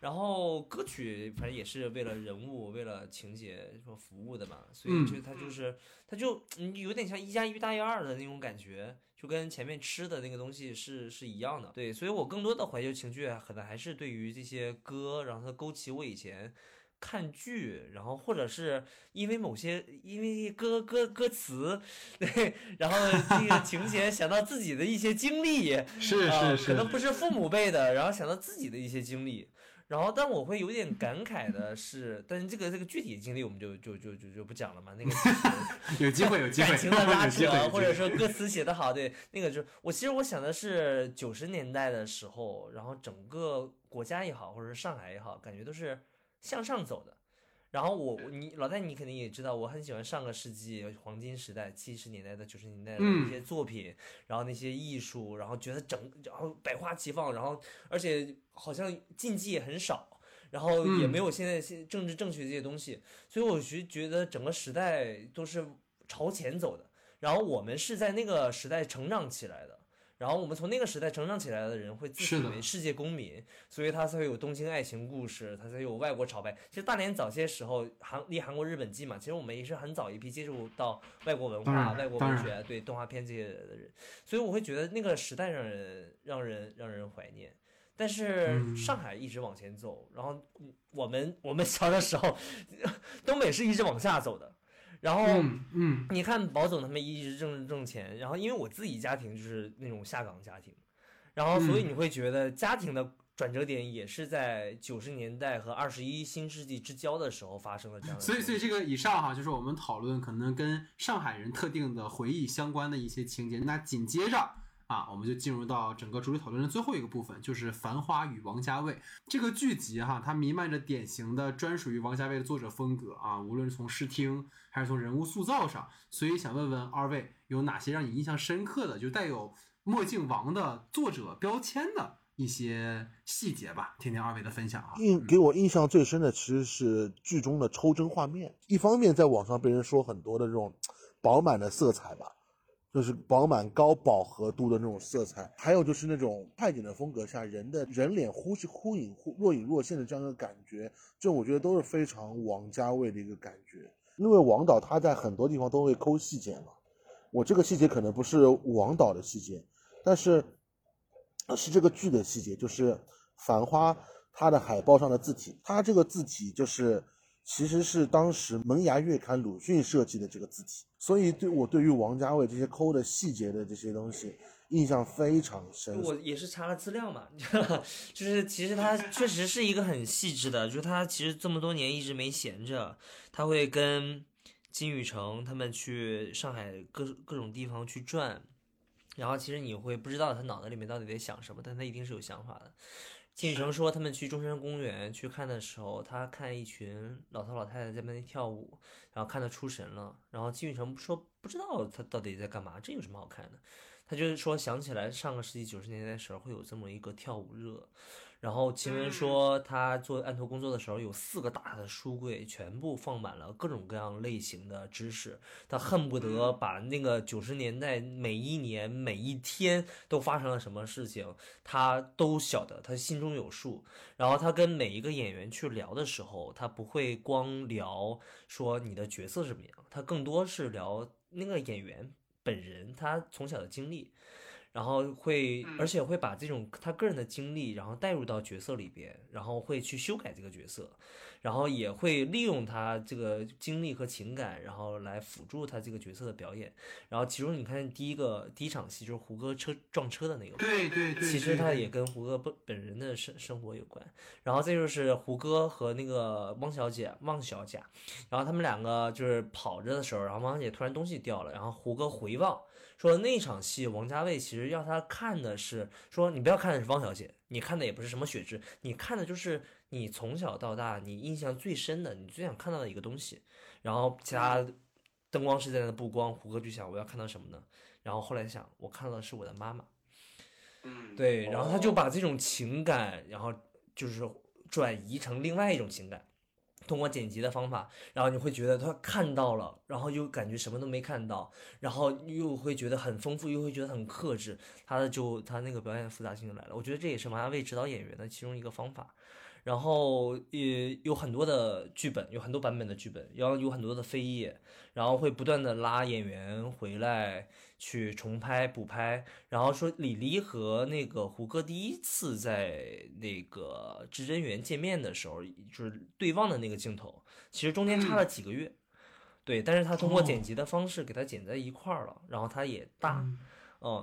然后歌曲反正也是为了人物、为了情节说服务的嘛，所以嗯就他就是他就嗯有点像一加一大于二的那种感觉，就跟前面吃的那个东西是是一样的。对，所以我更多的怀旧情绪啊可能还是对于这些歌，然后它勾起我以前看剧，然后或者是因为某些因为歌歌歌词，对，然后这个情节想到自己的一些经历，是啊是是，可能不是父母辈的，然后想到自己的一些经历，然后但我会有点感慨的是，但是这个这个具体经历我们就就就就就不讲了嘛，那个有机会有机会，感情的拉 扯，或者说歌词写得好，对，那个就我其实我想的是九十年代的时候，然后整个国家也好，或者是上海也好，感觉都是向上走的。然后我我你老戴你肯定也知道，我很喜欢上个世纪黄金时代七十年代的九十年代的嗯一些作品，然后那些艺术，然后觉得整然后百花齐放，然后而且好像禁忌也很少。然后也嗯没有现在现政治正确这些东西，所以我是觉得整个时代都是朝前走的。然后我们是在那个时代成长起来的，然后我们从那个时代成长起来的人会自是的诩为世界公民，所以他才会有东京爱情故事，他才有外国潮牌。其实大连早些时候韩离韩国、日本近嘛，其实我们也是很早一批接触到外国文化、外国文学、对动画片这些的人，所以我会觉得那个时代让人让人让人怀念。但是嗯上海一直往前走，然后嗯我们我们小的时候，东北是一直往下走的。然后嗯嗯，你看宝总他们一直挣挣钱，然后因为我自己家庭就是那种下岗家庭，然后所以嗯你会觉得家庭的转折点也是在九十年代和二十一新世纪之交的时候发生了这样的。所以所以这个以上哈，就是我们讨论可能跟上海人特定的回忆相关的一些情节。那紧接着。啊，我们就进入到整个主题讨论的最后一个部分，就是《繁花与王家卫》这个剧集哈，它弥漫着典型的专属于王家卫的作者风格啊，无论是从视听还是从人物塑造上。所以想问问二位，有哪些让你印象深刻的，就带有墨镜王的作者标签的一些细节吧？听听二位的分享啊。印给我印象最深的其实是剧中的抽帧画面。一方面，在网上被人说很多的这种饱满的色彩吧，就是饱满高饱和度的那种色彩，还有就是那种快景的风格下人的人脸忽是忽隐忽若隐若现的这样一个感觉，这我觉得都是非常王家卫的一个感觉。因为王导他在很多地方都会抠细节嘛，我这个细节可能不是王导的细节，但是是这个剧的细节，就是《繁花》它的海报上的字体，它这个字体就是其实是当时《萌芽月刊》鲁迅设计的这个字体，所以对我对于王家卫这些抠的细节的这些东西印象非常深。我也是查了资料嘛，就是其实他确实是一个很细致的，就是他其实这么多年一直没闲着，他会跟金宇澄他们去上海各各种地方去转，然后其实你会不知道他脑袋里面到底在想什么，但他一定是有想法的。金宇成说，他们去中山公园去看的时候，他看一群老头老太太在那边跳舞，然后看得出神了。然后金宇成说不知道他到底在干嘛，这有什么好看的？他就是说想起来上个世纪九十年代的时候会有这么一个跳舞热，然后秦雯说他做案头工作的时候有四个大的书柜，全部放满了各种各样类型的知识，他恨不得把那个九十年代每一年每一天都发生了什么事情，他都晓得，他心中有数。然后他跟每一个演员去聊的时候，他不会光聊说你的角色怎么样，他更多是聊那个演员。本人他从小的经历，然后会，而且会把这种他个人的经历，然后带入到角色里边，然后会去修改这个角色，然后也会利用他这个经历和情感，然后来辅助他这个角色的表演。然后其中你看第一个第一场戏就是胡歌车撞车的那个，对对对，其实他也跟胡歌本本人的生生活有关。然后再就是胡歌和那个汪小姐，汪小姐，然后他们两个就是跑着的时候，然后汪小姐突然东西掉了，然后胡歌回望说那场戏王家卫其实要他看的是说你不要看的是汪小姐，你看的也不是什么雪芝，你看的就是你从小到大你印象最深的，你最想看到的一个东西。然后其他灯光是在那布光，胡歌就想我要看到什么呢？然后后来想我看到的是我的妈妈。嗯，对，然后他就把这种情感，然后就是转移成另外一种情感，通过剪辑的方法，然后你会觉得他看到了，然后又感觉什么都没看到，然后又会觉得很丰富，又会觉得很克制，他的就他那个表演复杂性就来了。我觉得这也是王家卫指导演员的其中一个方法。然后也有很多的剧本，有很多版本的剧本，然后有很多的飞页，然后会不断的拉演员回来去重拍补拍，然后说李黎和那个胡歌第一次在那个至真园见面的时候，就是对望的那个镜头，其实中间差了几个月，对，但是他通过剪辑的方式给他剪在一块儿了，然后他也大。嗯，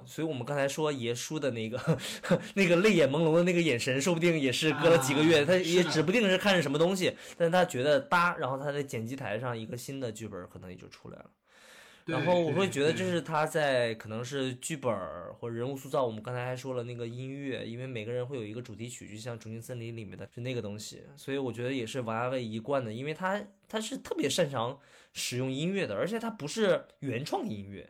所以我们刚才说爷叔的那个 那个泪眼朦胧的那个眼神，说不定也是隔了几个月，他也指不定是看着什么东西，但是他觉得搭，然后他在剪辑台上一个新的剧本可能也就出来了。然后我会觉得这是他在可能是剧本或者人物塑造。我们刚才还说了那个音乐，因为每个人会有一个主题曲，就像《重庆森林》里面的是那个东西，所以我觉得也是王家卫一贯的，因为他他是特别擅长使用音乐的，而且他不是原创音乐。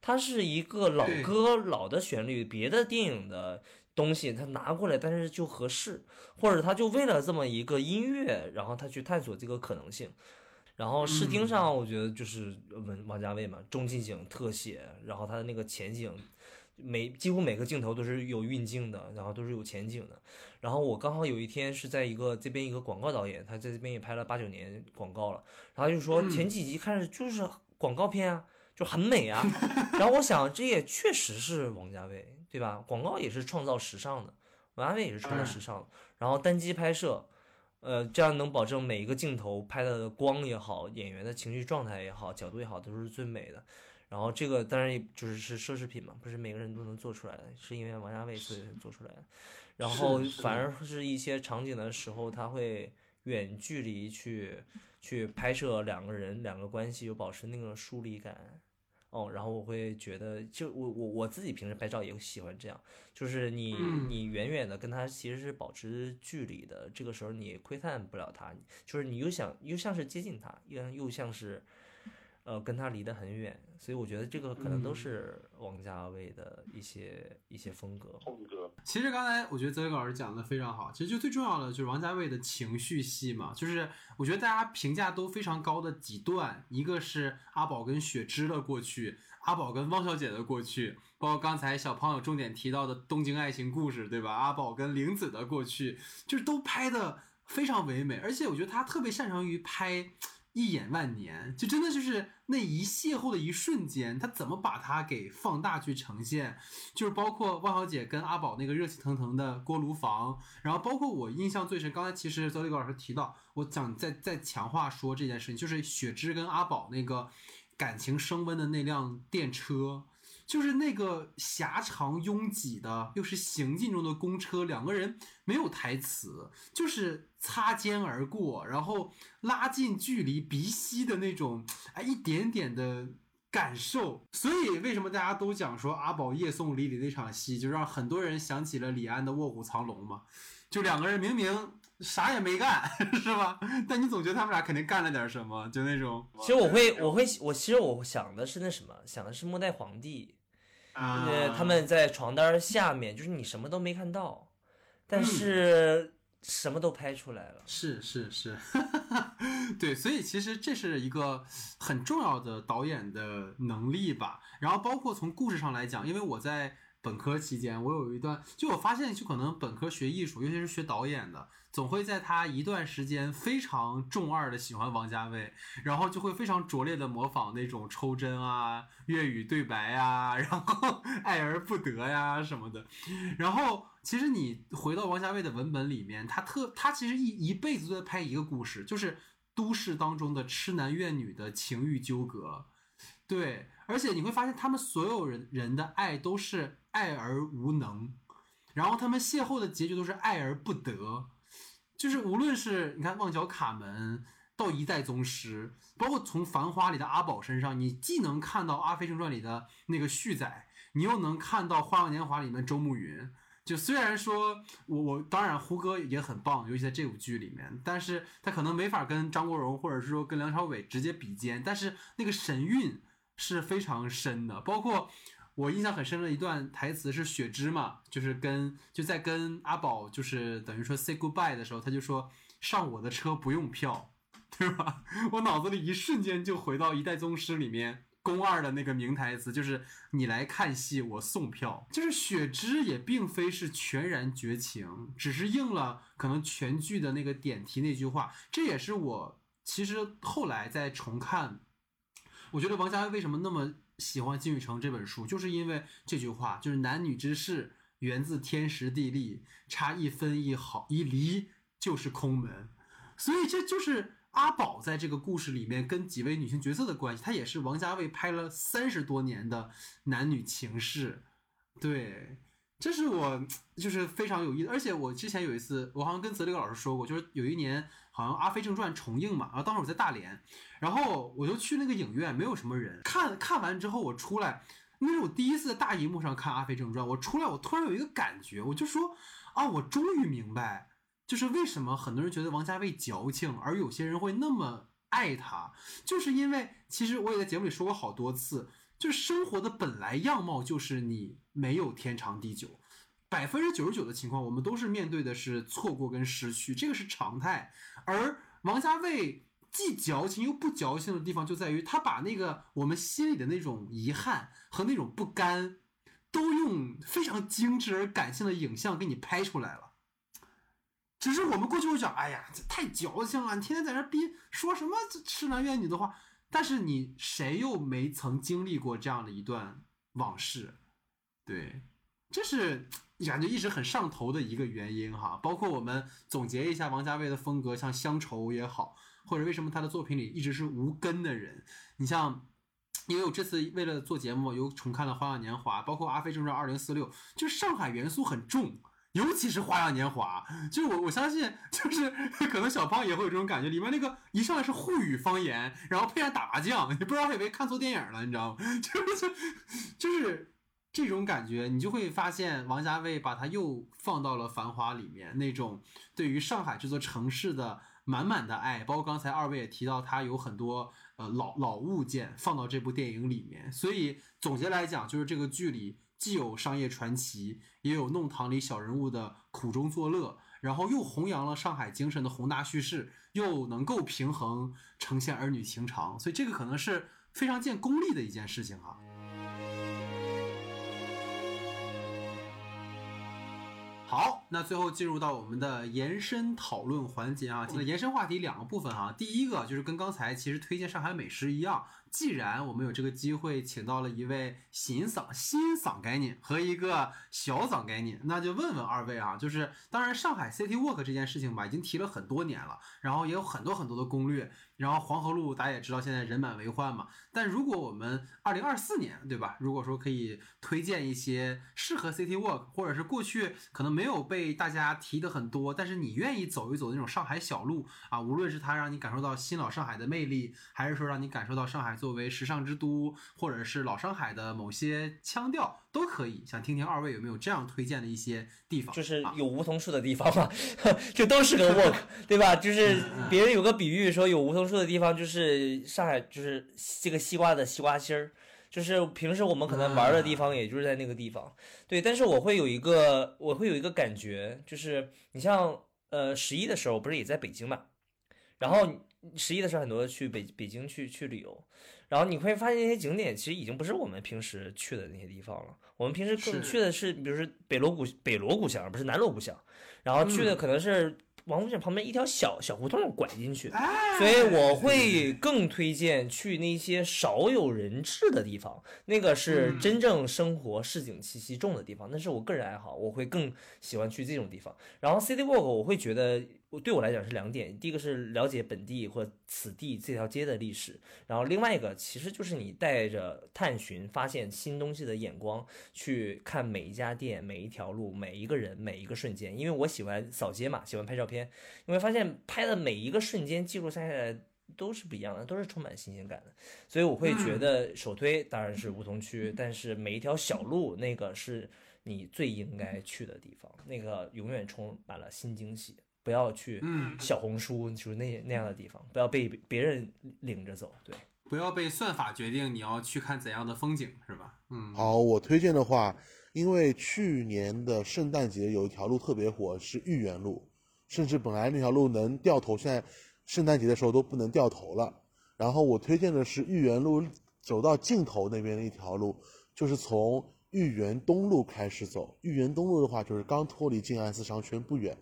它是一个老歌、老的旋律，别的电影的东西他拿过来，但是就合适，或者他就为了这么一个音乐，然后他去探索这个可能性。然后视听上，我觉得就是王王家卫嘛，中近景特写，然后他的那个前景，每几乎每个镜头都是有运镜的，然后都是有前景的。然后我刚好有一天是在一个这边一个广告导演，他在这边也拍了八九年广告了，然后就说前几集看着就是广告片啊。就很美啊，然后我想这也确实是王家卫，对吧？广告也是创造时尚的，王家卫也是创造时尚的。然后单机拍摄，呃，这样能保证每一个镜头拍的光也好，演员的情绪状态也好，角度也好，都是最美的。然后这个当然也就是是奢侈品嘛，不是每个人都能做出来的，是因为王家卫所以做出来的。然后反而是一些场景的时候，他会远距离去去拍摄两个人两个关系，又保持那个疏离感。哦，然后我会觉得，就我我我自己平时拍照也喜欢这样，就是你你远远的跟他其实是保持距离的，这个时候你窥探不了他，就是你又想又像是接近他，又又像是。呃，跟他离得很远，所以我觉得这个可能都是王家卫的一些一些风格。风格。其实刚才我觉得泽伟老师讲的非常好，其实就最重要的就是王家卫的情绪戏嘛，就是我觉得大家评价都非常高的几段，一个是阿宝跟雪芝的过去，阿宝跟汪小姐的过去，包括刚才小胖有重点提到的东京爱情故事，对吧？阿宝跟玲子的过去，就是都拍的非常唯美，而且我觉得他特别擅长于拍。一眼万年，就真的就是那一邂逅的一瞬间，他怎么把它给放大去呈现？就是包括万小姐跟阿宝那个热气腾腾的锅炉房，然后包括我印象最深，刚才其实周立国老师提到，我想再再强化说这件事情，就是雪芝跟阿宝那个感情升温的那辆电车。就是那个狭长拥挤的，又是行进中的公车，两个人没有台词，就是擦肩而过，然后拉近距离，鼻息的那种，哎，一点点的感受。所以为什么大家都讲说阿宝夜送李李那场戏，就让很多人想起了李安的卧虎藏龙嘛？就两个人明明啥也没干，是吧？但你总觉得他们俩肯定干了点什么，就那种。其实我会，我会，我其实我想的是那什么，想的是末代皇帝。啊，他们在床单下面，就是你什么都没看到，但是什么都拍出来了。是是是，对，所以其实这是一个很重要的导演的能力吧。然后包括从故事上来讲，因为我在本科期间，我有一段，就我发现，就可能本科学艺术，尤其是学导演的。总会在他一段时间非常重二的喜欢王家卫，然后就会非常拙劣的模仿那种抽帧啊、粤语对白呀，然后爱而不得呀什么的。然后其实你回到王家卫的文本里面，他特他其实一一辈子都在拍一个故事，就是都市当中的痴男怨女的情欲纠葛。对，而且你会发现他们所有人人的爱都是爱而无能，然后他们邂逅的结局都是爱而不得。就是无论是你看《旺角卡门》到《一代宗师》，包括从《繁花》里的阿宝身上，你既能看到《阿飞正传》里的那个旭仔，你又能看到《花样年华》里面周慕云。就虽然说我我当然胡歌也很棒，尤其在这部剧里面，但是他可能没法跟张国荣或者是说跟梁朝伟直接比肩，但是那个神韵是非常深的，包括。我印象很深的一段台词是雪芝嘛，就是跟就在跟阿宝就是等于说 say goodbye 的时候，他就说上我的车不用票，对吧？我脑子里一瞬间就回到一代宗师里面宫二的那个名台词，就是你来看戏，我送票。就是雪芝也并非是全然绝情，只是应了可能全剧的那个点题那句话。这也是我其实后来在重看，我觉得王家卫为什么那么喜欢金宇澄这本书，就是因为这句话，就是男女之事源自天时地利，差一分一毫一厘就是空门。所以这就是阿宝在这个故事里面跟几位女性角色的关系，她也是王家卫拍了三十多年的男女情事，对，这是我就是非常有意思。而且我之前有一次，我好像跟泽立老师说过，就是有一年好像《阿飞正传》重映嘛，然后当时我在大连，然后我就去那个影院，没有什么人，看看完之后我出来，那是我第一次在大荧幕上看《阿飞正传》，我出来我突然有一个感觉，我就说啊，我终于明白。就是为什么很多人觉得王家卫矫情，而有些人会那么爱他，就是因为其实我也在节目里说过好多次，就是生活的本来样貌就是你没有天长地久，百分之九十九的情况我们都是面对的是错过跟失去，这个是常态。而王家卫既矫情又不矫情的地方就在于他把那个我们心里的那种遗憾和那种不甘，都用非常精致而感性的影像给你拍出来了。只是我们过去会讲，哎呀，这太矫情了，你天天在那逼说什么痴男怨女的话。但是你谁又没曾经历过这样的一段往事？对，这是感觉一直很上头的一个原因哈。包括我们总结一下王家卫的风格，像乡愁也好，或者为什么他的作品里一直是无根的人。你像，因为我这次为了做节目，又重看了《花样年华》，包括《阿飞正传》二零四六，就是上海元素很重。尤其是《花样年华》，就是我我相信，就是可能小胖也会有这种感觉。里面那个一上来是沪语方言，然后配上打麻将，你不知道以为看错电影了，你知道吗？就是就是这种感觉，你就会发现王家卫把它又放到了《繁华》里面，那种对于上海这座城市的满满的爱。包括刚才二位也提到，他有很多呃老老物件放到这部电影里面。所以总结来讲，就是这个剧里。既有商业传奇，也有弄堂里小人物的苦中作乐，然后又弘扬了上海精神的宏大叙事，又能够平衡呈现儿女情长，所以这个可能是非常见功力的一件事情哈。好，那最后进入到我们的延伸讨论环节啊，延伸话题两个部分哈，第一个就是跟刚才其实推荐上海美食一样。既然我们有这个机会，请到了一位新嗓新嗓概念和一个小嗓概念，那就问问二位啊，就是当然上海 City Walk 这件事情吧，已经提了很多年了，然后也有很多很多的攻略，然后黄河路大家也知道现在人满为患嘛。但如果我们二零二四年，对吧？如果说可以推荐一些适合 City Walk，或者是过去可能没有被大家提的很多，但是你愿意走一走的那种上海小路啊，无论是它让你感受到新老上海的魅力，还是说让你感受到上海。作为时尚之都，或者是老上海的某些腔调都可以，想听听二位有没有这样推荐的一些地方？就是有梧桐树的地方嘛，就都是个 walk，对吧？就是别人有个比喻说，有梧桐树的地方就是上海，就是这个西瓜的西瓜心儿，就是平时我们可能玩的地方，也就是在那个地方。对，但是我会有一个，我会有一个感觉，就是你像呃十一的时候，不是也在北京嘛？然后。十一的时候，很多去北北京去去旅游，然后你会发现那些景点其实已经不是我们平时去的那些地方了。我们平时更去的是，比如说北锣鼓北锣鼓巷，不是南锣鼓巷，然后去的可能是。王府井旁边一条小小胡同拐进去，所以我会更推荐去那些少有人质的地方，那个是真正生活市井气息重的地方，那是我个人爱好，我会更喜欢去这种地方。然后 City Walk 我会觉得对我来讲是两点，第一个是了解本地或此地这条街的历史，然后另外一个其实就是你带着探寻发现新东西的眼光去看每一家店、每一条路、每一个人、每一个瞬间，因为我喜欢扫街嘛，喜欢拍照片。你会发现，拍的每一个瞬间记录下来都是不一样的，都是充满新鲜感的。所以我会觉得首推当然是梧桐区，但是每一条小路那个是你最应该去的地方，那个永远充满了新惊喜。不要去小红书，就是那那样的地方，不要被别人领着走。对，不要被算法决定你要去看怎样的风景，是吧？嗯。好，我推荐的话，因为去年的圣诞节有一条路特别火，是豫园路。甚至本来那条路能掉头，现在圣诞节的时候都不能掉头了。然后我推荐的是豫园路走到尽头那边的一条路，就是从豫园东路开始走。豫园东路的话，就是刚脱离静安寺商圈不远，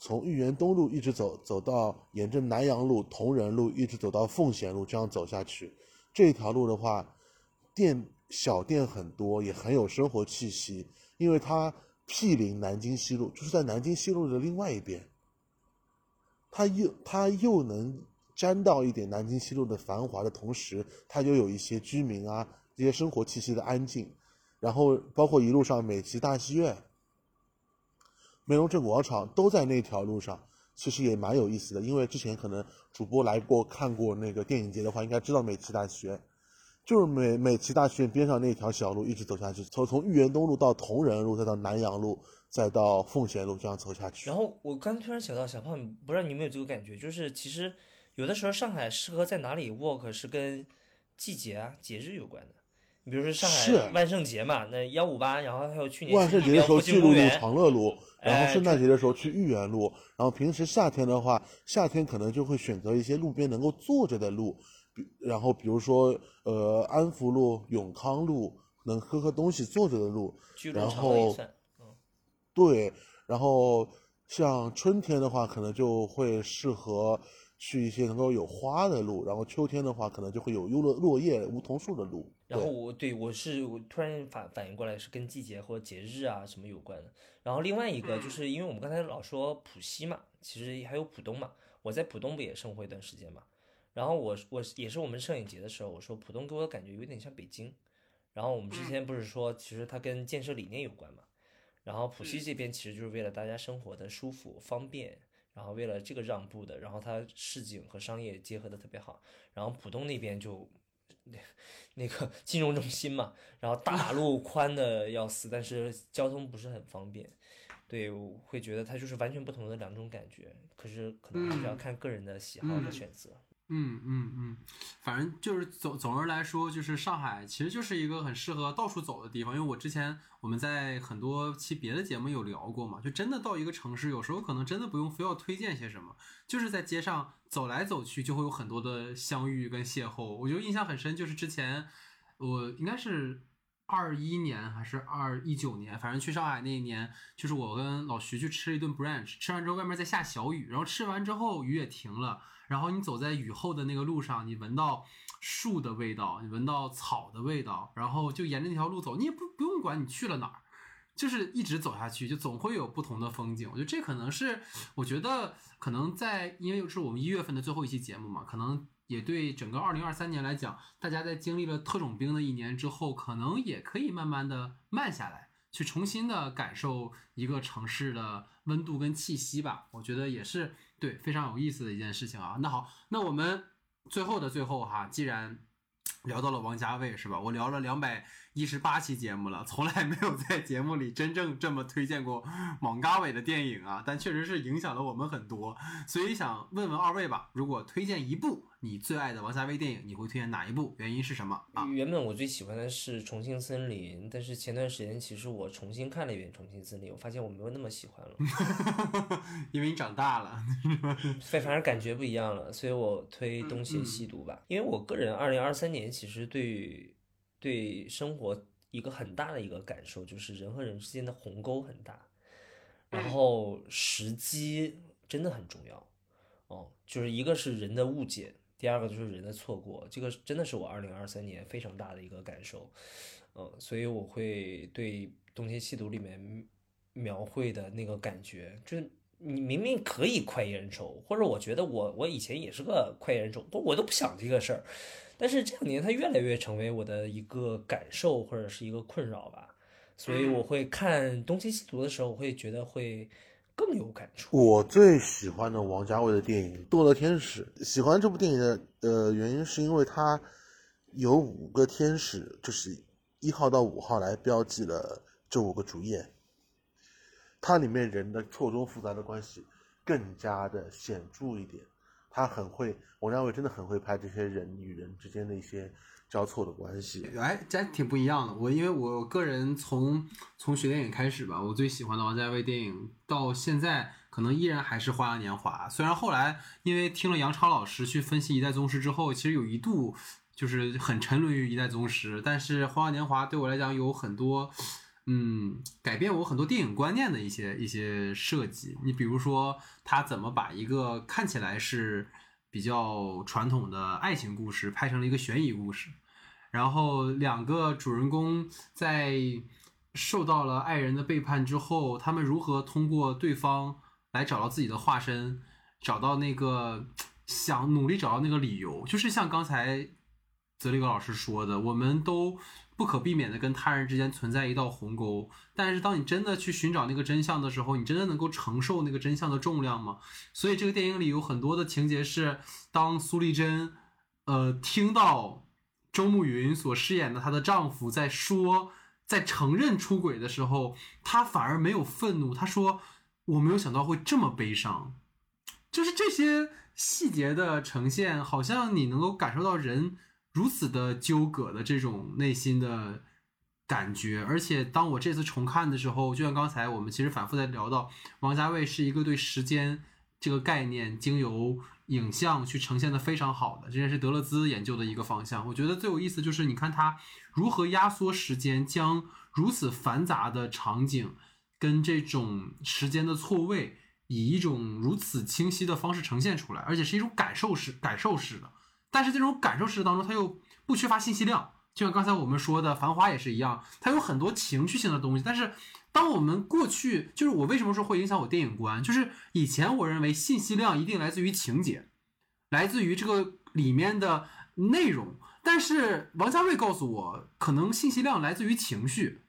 从豫园东路一直走，走到沿着南阳路、同仁路，一直走到奉贤路，这样走下去。这条路的话，店小店很多，也很有生活气息，因为它毗邻南京西路，就是在南京西路的另外一边。它又它又能沾到一点南京西路的繁华的同时，它又有一些居民啊这些生活气息的安静，然后包括一路上美琪大戏院、梅龙镇广场都在那条路上，其实也蛮有意思的。因为之前可能主播来过看过那个电影节的话，应该知道美琪大学，就是美美琪大学边上那条小路一直走下去，从从豫园东路到同仁路，再到南阳路。再到奉贤路这样走下去。然后我刚突然想到，小胖，不知道你有没有这个感觉，就是其实有的时候上海适合在哪里 walk 是跟季节啊、节日有关的。你比如说上海万圣节嘛，那幺五八，然后还有去年万圣节的时候去路长乐路，然后圣诞节的时候去豫园路，然后平时夏天的话，夏天可能就会选择一些路边能够坐着的路，比然后比如说呃安福路、永康路，能喝喝东西坐着的路，然后。对，然后像春天的话，可能就会适合去一些能够有花的路，然后秋天的话，可能就会有优落落叶梧桐树的路。然后我对我是我突然反反应过来是跟季节或者节日啊什么有关的。然后另外一个就是因为我们刚才老说浦西嘛，其实还有浦东嘛，我在浦东不也生活一段时间嘛。然后我我也是我们摄影节的时候，我说浦东给我的感觉有点像北京。然后我们之前不是说其实它跟建设理念有关嘛。然后浦西这边其实就是为了大家生活的舒服方便，然后为了这个让步的，然后它市井和商业结合的特别好。然后浦东那边就那 那个金融中心嘛，然后大马路宽的要死，但是交通不是很方便。对，我会觉得它就是完全不同的两种感觉。可是可能还是要看个人的喜好和选择。嗯嗯嗯嗯嗯，反正就是总总而来说，就是上海其实就是一个很适合到处走的地方。因为我之前我们在很多期别的节目有聊过嘛，就真的到一个城市，有时候可能真的不用非要推荐些什么，就是在街上走来走去，就会有很多的相遇跟邂逅。我觉得印象很深，就是之前我应该是二一年还是二一九年，反正去上海那一年，就是我跟老徐去吃了一顿 brunch，吃完之后外面在下小雨，然后吃完之后雨也停了。然后你走在雨后的那个路上，你闻到树的味道，你闻到草的味道，然后就沿着那条路走，你也不不用管你去了哪儿，就是一直走下去，就总会有不同的风景。我觉得这可能是，我觉得可能在，因为是我们一月份的最后一期节目嘛，可能也对整个二零二三年来讲，大家在经历了特种兵的一年之后，可能也可以慢慢的慢下来，去重新的感受一个城市的温度跟气息吧。我觉得也是。对，非常有意思的一件事情啊。那好，那我们最后的最后哈，既然聊到了王家卫是吧？我聊了两百一十八期节目了，从来没有在节目里真正这么推荐过王家卫的电影啊。但确实是影响了我们很多，所以想问问二位吧，如果推荐一部。你最爱的王家卫电影，你会推荐哪一部？原因是什么啊？原本我最喜欢的是《重庆森林》，但是前段时间其实我重新看了一遍《重庆森林》，我发现我没有那么喜欢了，因为你长大了，反反正感觉不一样了，所以我推《东邪西毒》吧。因为我个人二零二三年其实对对生活一个很大的一个感受就是人和人之间的鸿沟很大，然后时机真的很重要哦，就是一个是人的误解。第二个就是人的错过，这个真的是我二零二三年非常大的一个感受，嗯，所以我会对《东邪西毒》里面描绘的那个感觉，就是你明明可以快意恩仇，或者我觉得我我以前也是个快意恩仇，我都不想这个事儿，但是这两年它越来越成为我的一个感受或者是一个困扰吧，所以我会看《东邪西毒》的时候，我会觉得会。更有感触。我最喜欢的王家卫的电影《堕落天使》，喜欢这部电影的呃原因是因为它有五个天使，就是一号到五号来标记了这五个主演。它里面人的错综复杂的关系更加的显著一点。他很会，王家卫真的很会拍这些人与人之间的一些。交错的关系，哎，这挺不一样的。我因为我个人从从学电影开始吧，我最喜欢的王家卫电影到现在可能依然还是《花样年华》。虽然后来因为听了杨超老师去分析《一代宗师》之后，其实有一度就是很沉沦于一代宗师。但是《花样年华》对我来讲有很多，嗯，改变我很多电影观念的一些一些设计。你比如说，他怎么把一个看起来是比较传统的爱情故事拍成了一个悬疑故事，然后两个主人公在受到了爱人的背叛之后，他们如何通过对方来找到自己的化身，找到那个想努力找到那个理由，就是像刚才泽立格老师说的，我们都不可避免的跟他人之间存在一道鸿沟，但是当你真的去寻找那个真相的时候，你真的能够承受那个真相的重量吗？所以这个电影里有很多的情节是，当苏丽珍，呃，听到周慕云所饰演的她的丈夫在说。在承认出轨的时候，她反而没有愤怒。她说：“我没有想到会这么悲伤。”就是这些细节的呈现，好像你能够感受到人如此的纠葛的这种内心的感觉。而且，当我这次重看的时候，就像刚才我们其实反复在聊到，王家卫是一个对时间这个概念经由影像去呈现的非常好的，这也是德勒兹研究的一个方向。我觉得最有意思就是你看他。如何压缩时间，将如此繁杂的场景跟这种时间的错位，以一种如此清晰的方式呈现出来，而且是一种感受式、感受式的。但是这种感受式当中，它又不缺乏信息量。就像刚才我们说的《繁花》也是一样，它有很多情绪性的东西。但是，当我们过去，就是我为什么说会影响我电影观，就是以前我认为信息量一定来自于情节，来自于这个里面的内容。但是王家卫告诉我，可能信息量来自于情绪，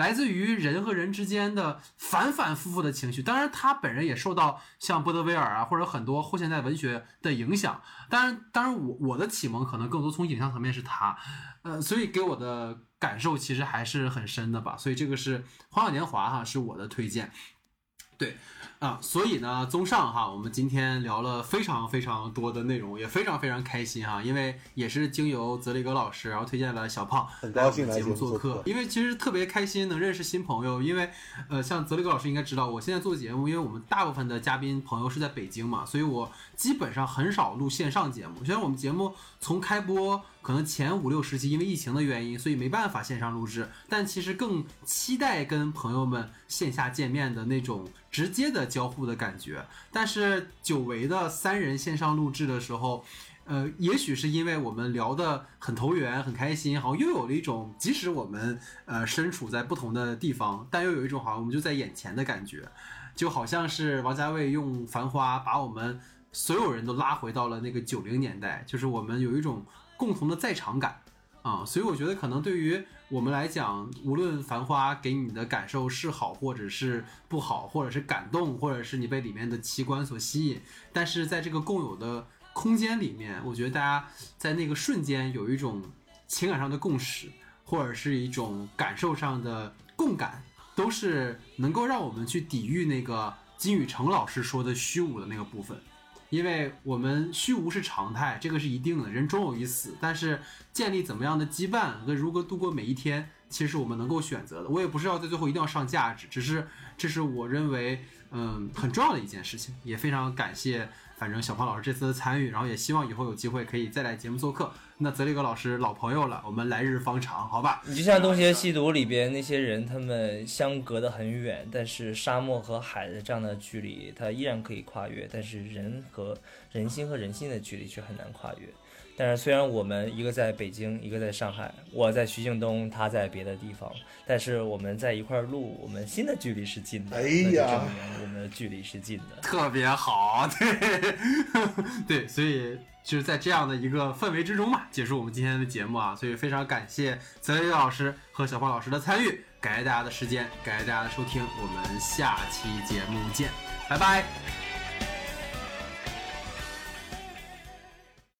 来自于人和人之间的反反复复的情绪。当然，他本人也受到像波德威尔啊或者很多后现代文学的影响。当然，当然我我的启蒙可能更多从影像层面是他，呃，所以给我的感受其实还是很深的吧。所以这个是《花样年华》哈，是我的推荐。对。啊，所以呢，综上哈，我们今天聊了非常非常多的内容，也非常非常开心哈，因为也是经由泽雷格老师，然后推荐了小胖来我们节目做客，因为其实特别开心能认识新朋友，因为呃，像泽雷格老师应该知道，我现在做节目，因为我们大部分的嘉宾朋友是在北京嘛，所以我基本上很少录线上节目，虽然我们节目从开播。可能前五六时期因为疫情的原因，所以没办法线上录制，但其实更期待跟朋友们线下见面的那种直接的交互的感觉。但是久违的三人线上录制的时候，呃，也许是因为我们聊得很投缘、很开心，好像又有了一种即使我们呃身处在不同的地方，但又有一种好像我们就在眼前的感觉，就好像是王家卫用《繁花》把我们所有人都拉回到了那个九零年代，就是我们有一种。共同的在场感啊，所以我觉得可能对于我们来讲，无论《繁花》给你的感受是好，或者是不好，或者是感动，或者是你被里面的奇观所吸引，但是在这个共有的空间里面，我觉得大家在那个瞬间有一种情感上的共识，或者是一种感受上的共感，都是能够让我们去抵御那个金宇成老师说的虚无的那个部分。因为我们虚无是常态，这个是一定的，人终有一死。但是建立怎么样的羁绊跟如何度过每一天，其实是我们能够选择的。我也不是要在最后一定要上价值，只是这是我认为嗯很重要的一件事情。也非常感谢，反正小胖老师这次的参与，然后也希望以后有机会可以再来节目做客。那泽里格老师老朋友了，我们来日方长，好吧？你就像《东邪西毒》里边那些人，他们相隔得很远，但是沙漠和海的这样的距离，它依然可以跨越，但是人和人心和人心的距离却很难跨越。但是虽然我们一个在北京，一个在上海，我在徐静东，他在别的地方，但是我们在一块录，我们心的距离是近的，哎呀，我们的距离是近的，特别好，对 对，所以。就是在这样的一个氛围之中嘛，结束我们今天的节目啊，所以非常感谢泽宇老师和小胖老师的参与，感谢大家的时间，感谢大家的收听，我们下期节目见，拜拜。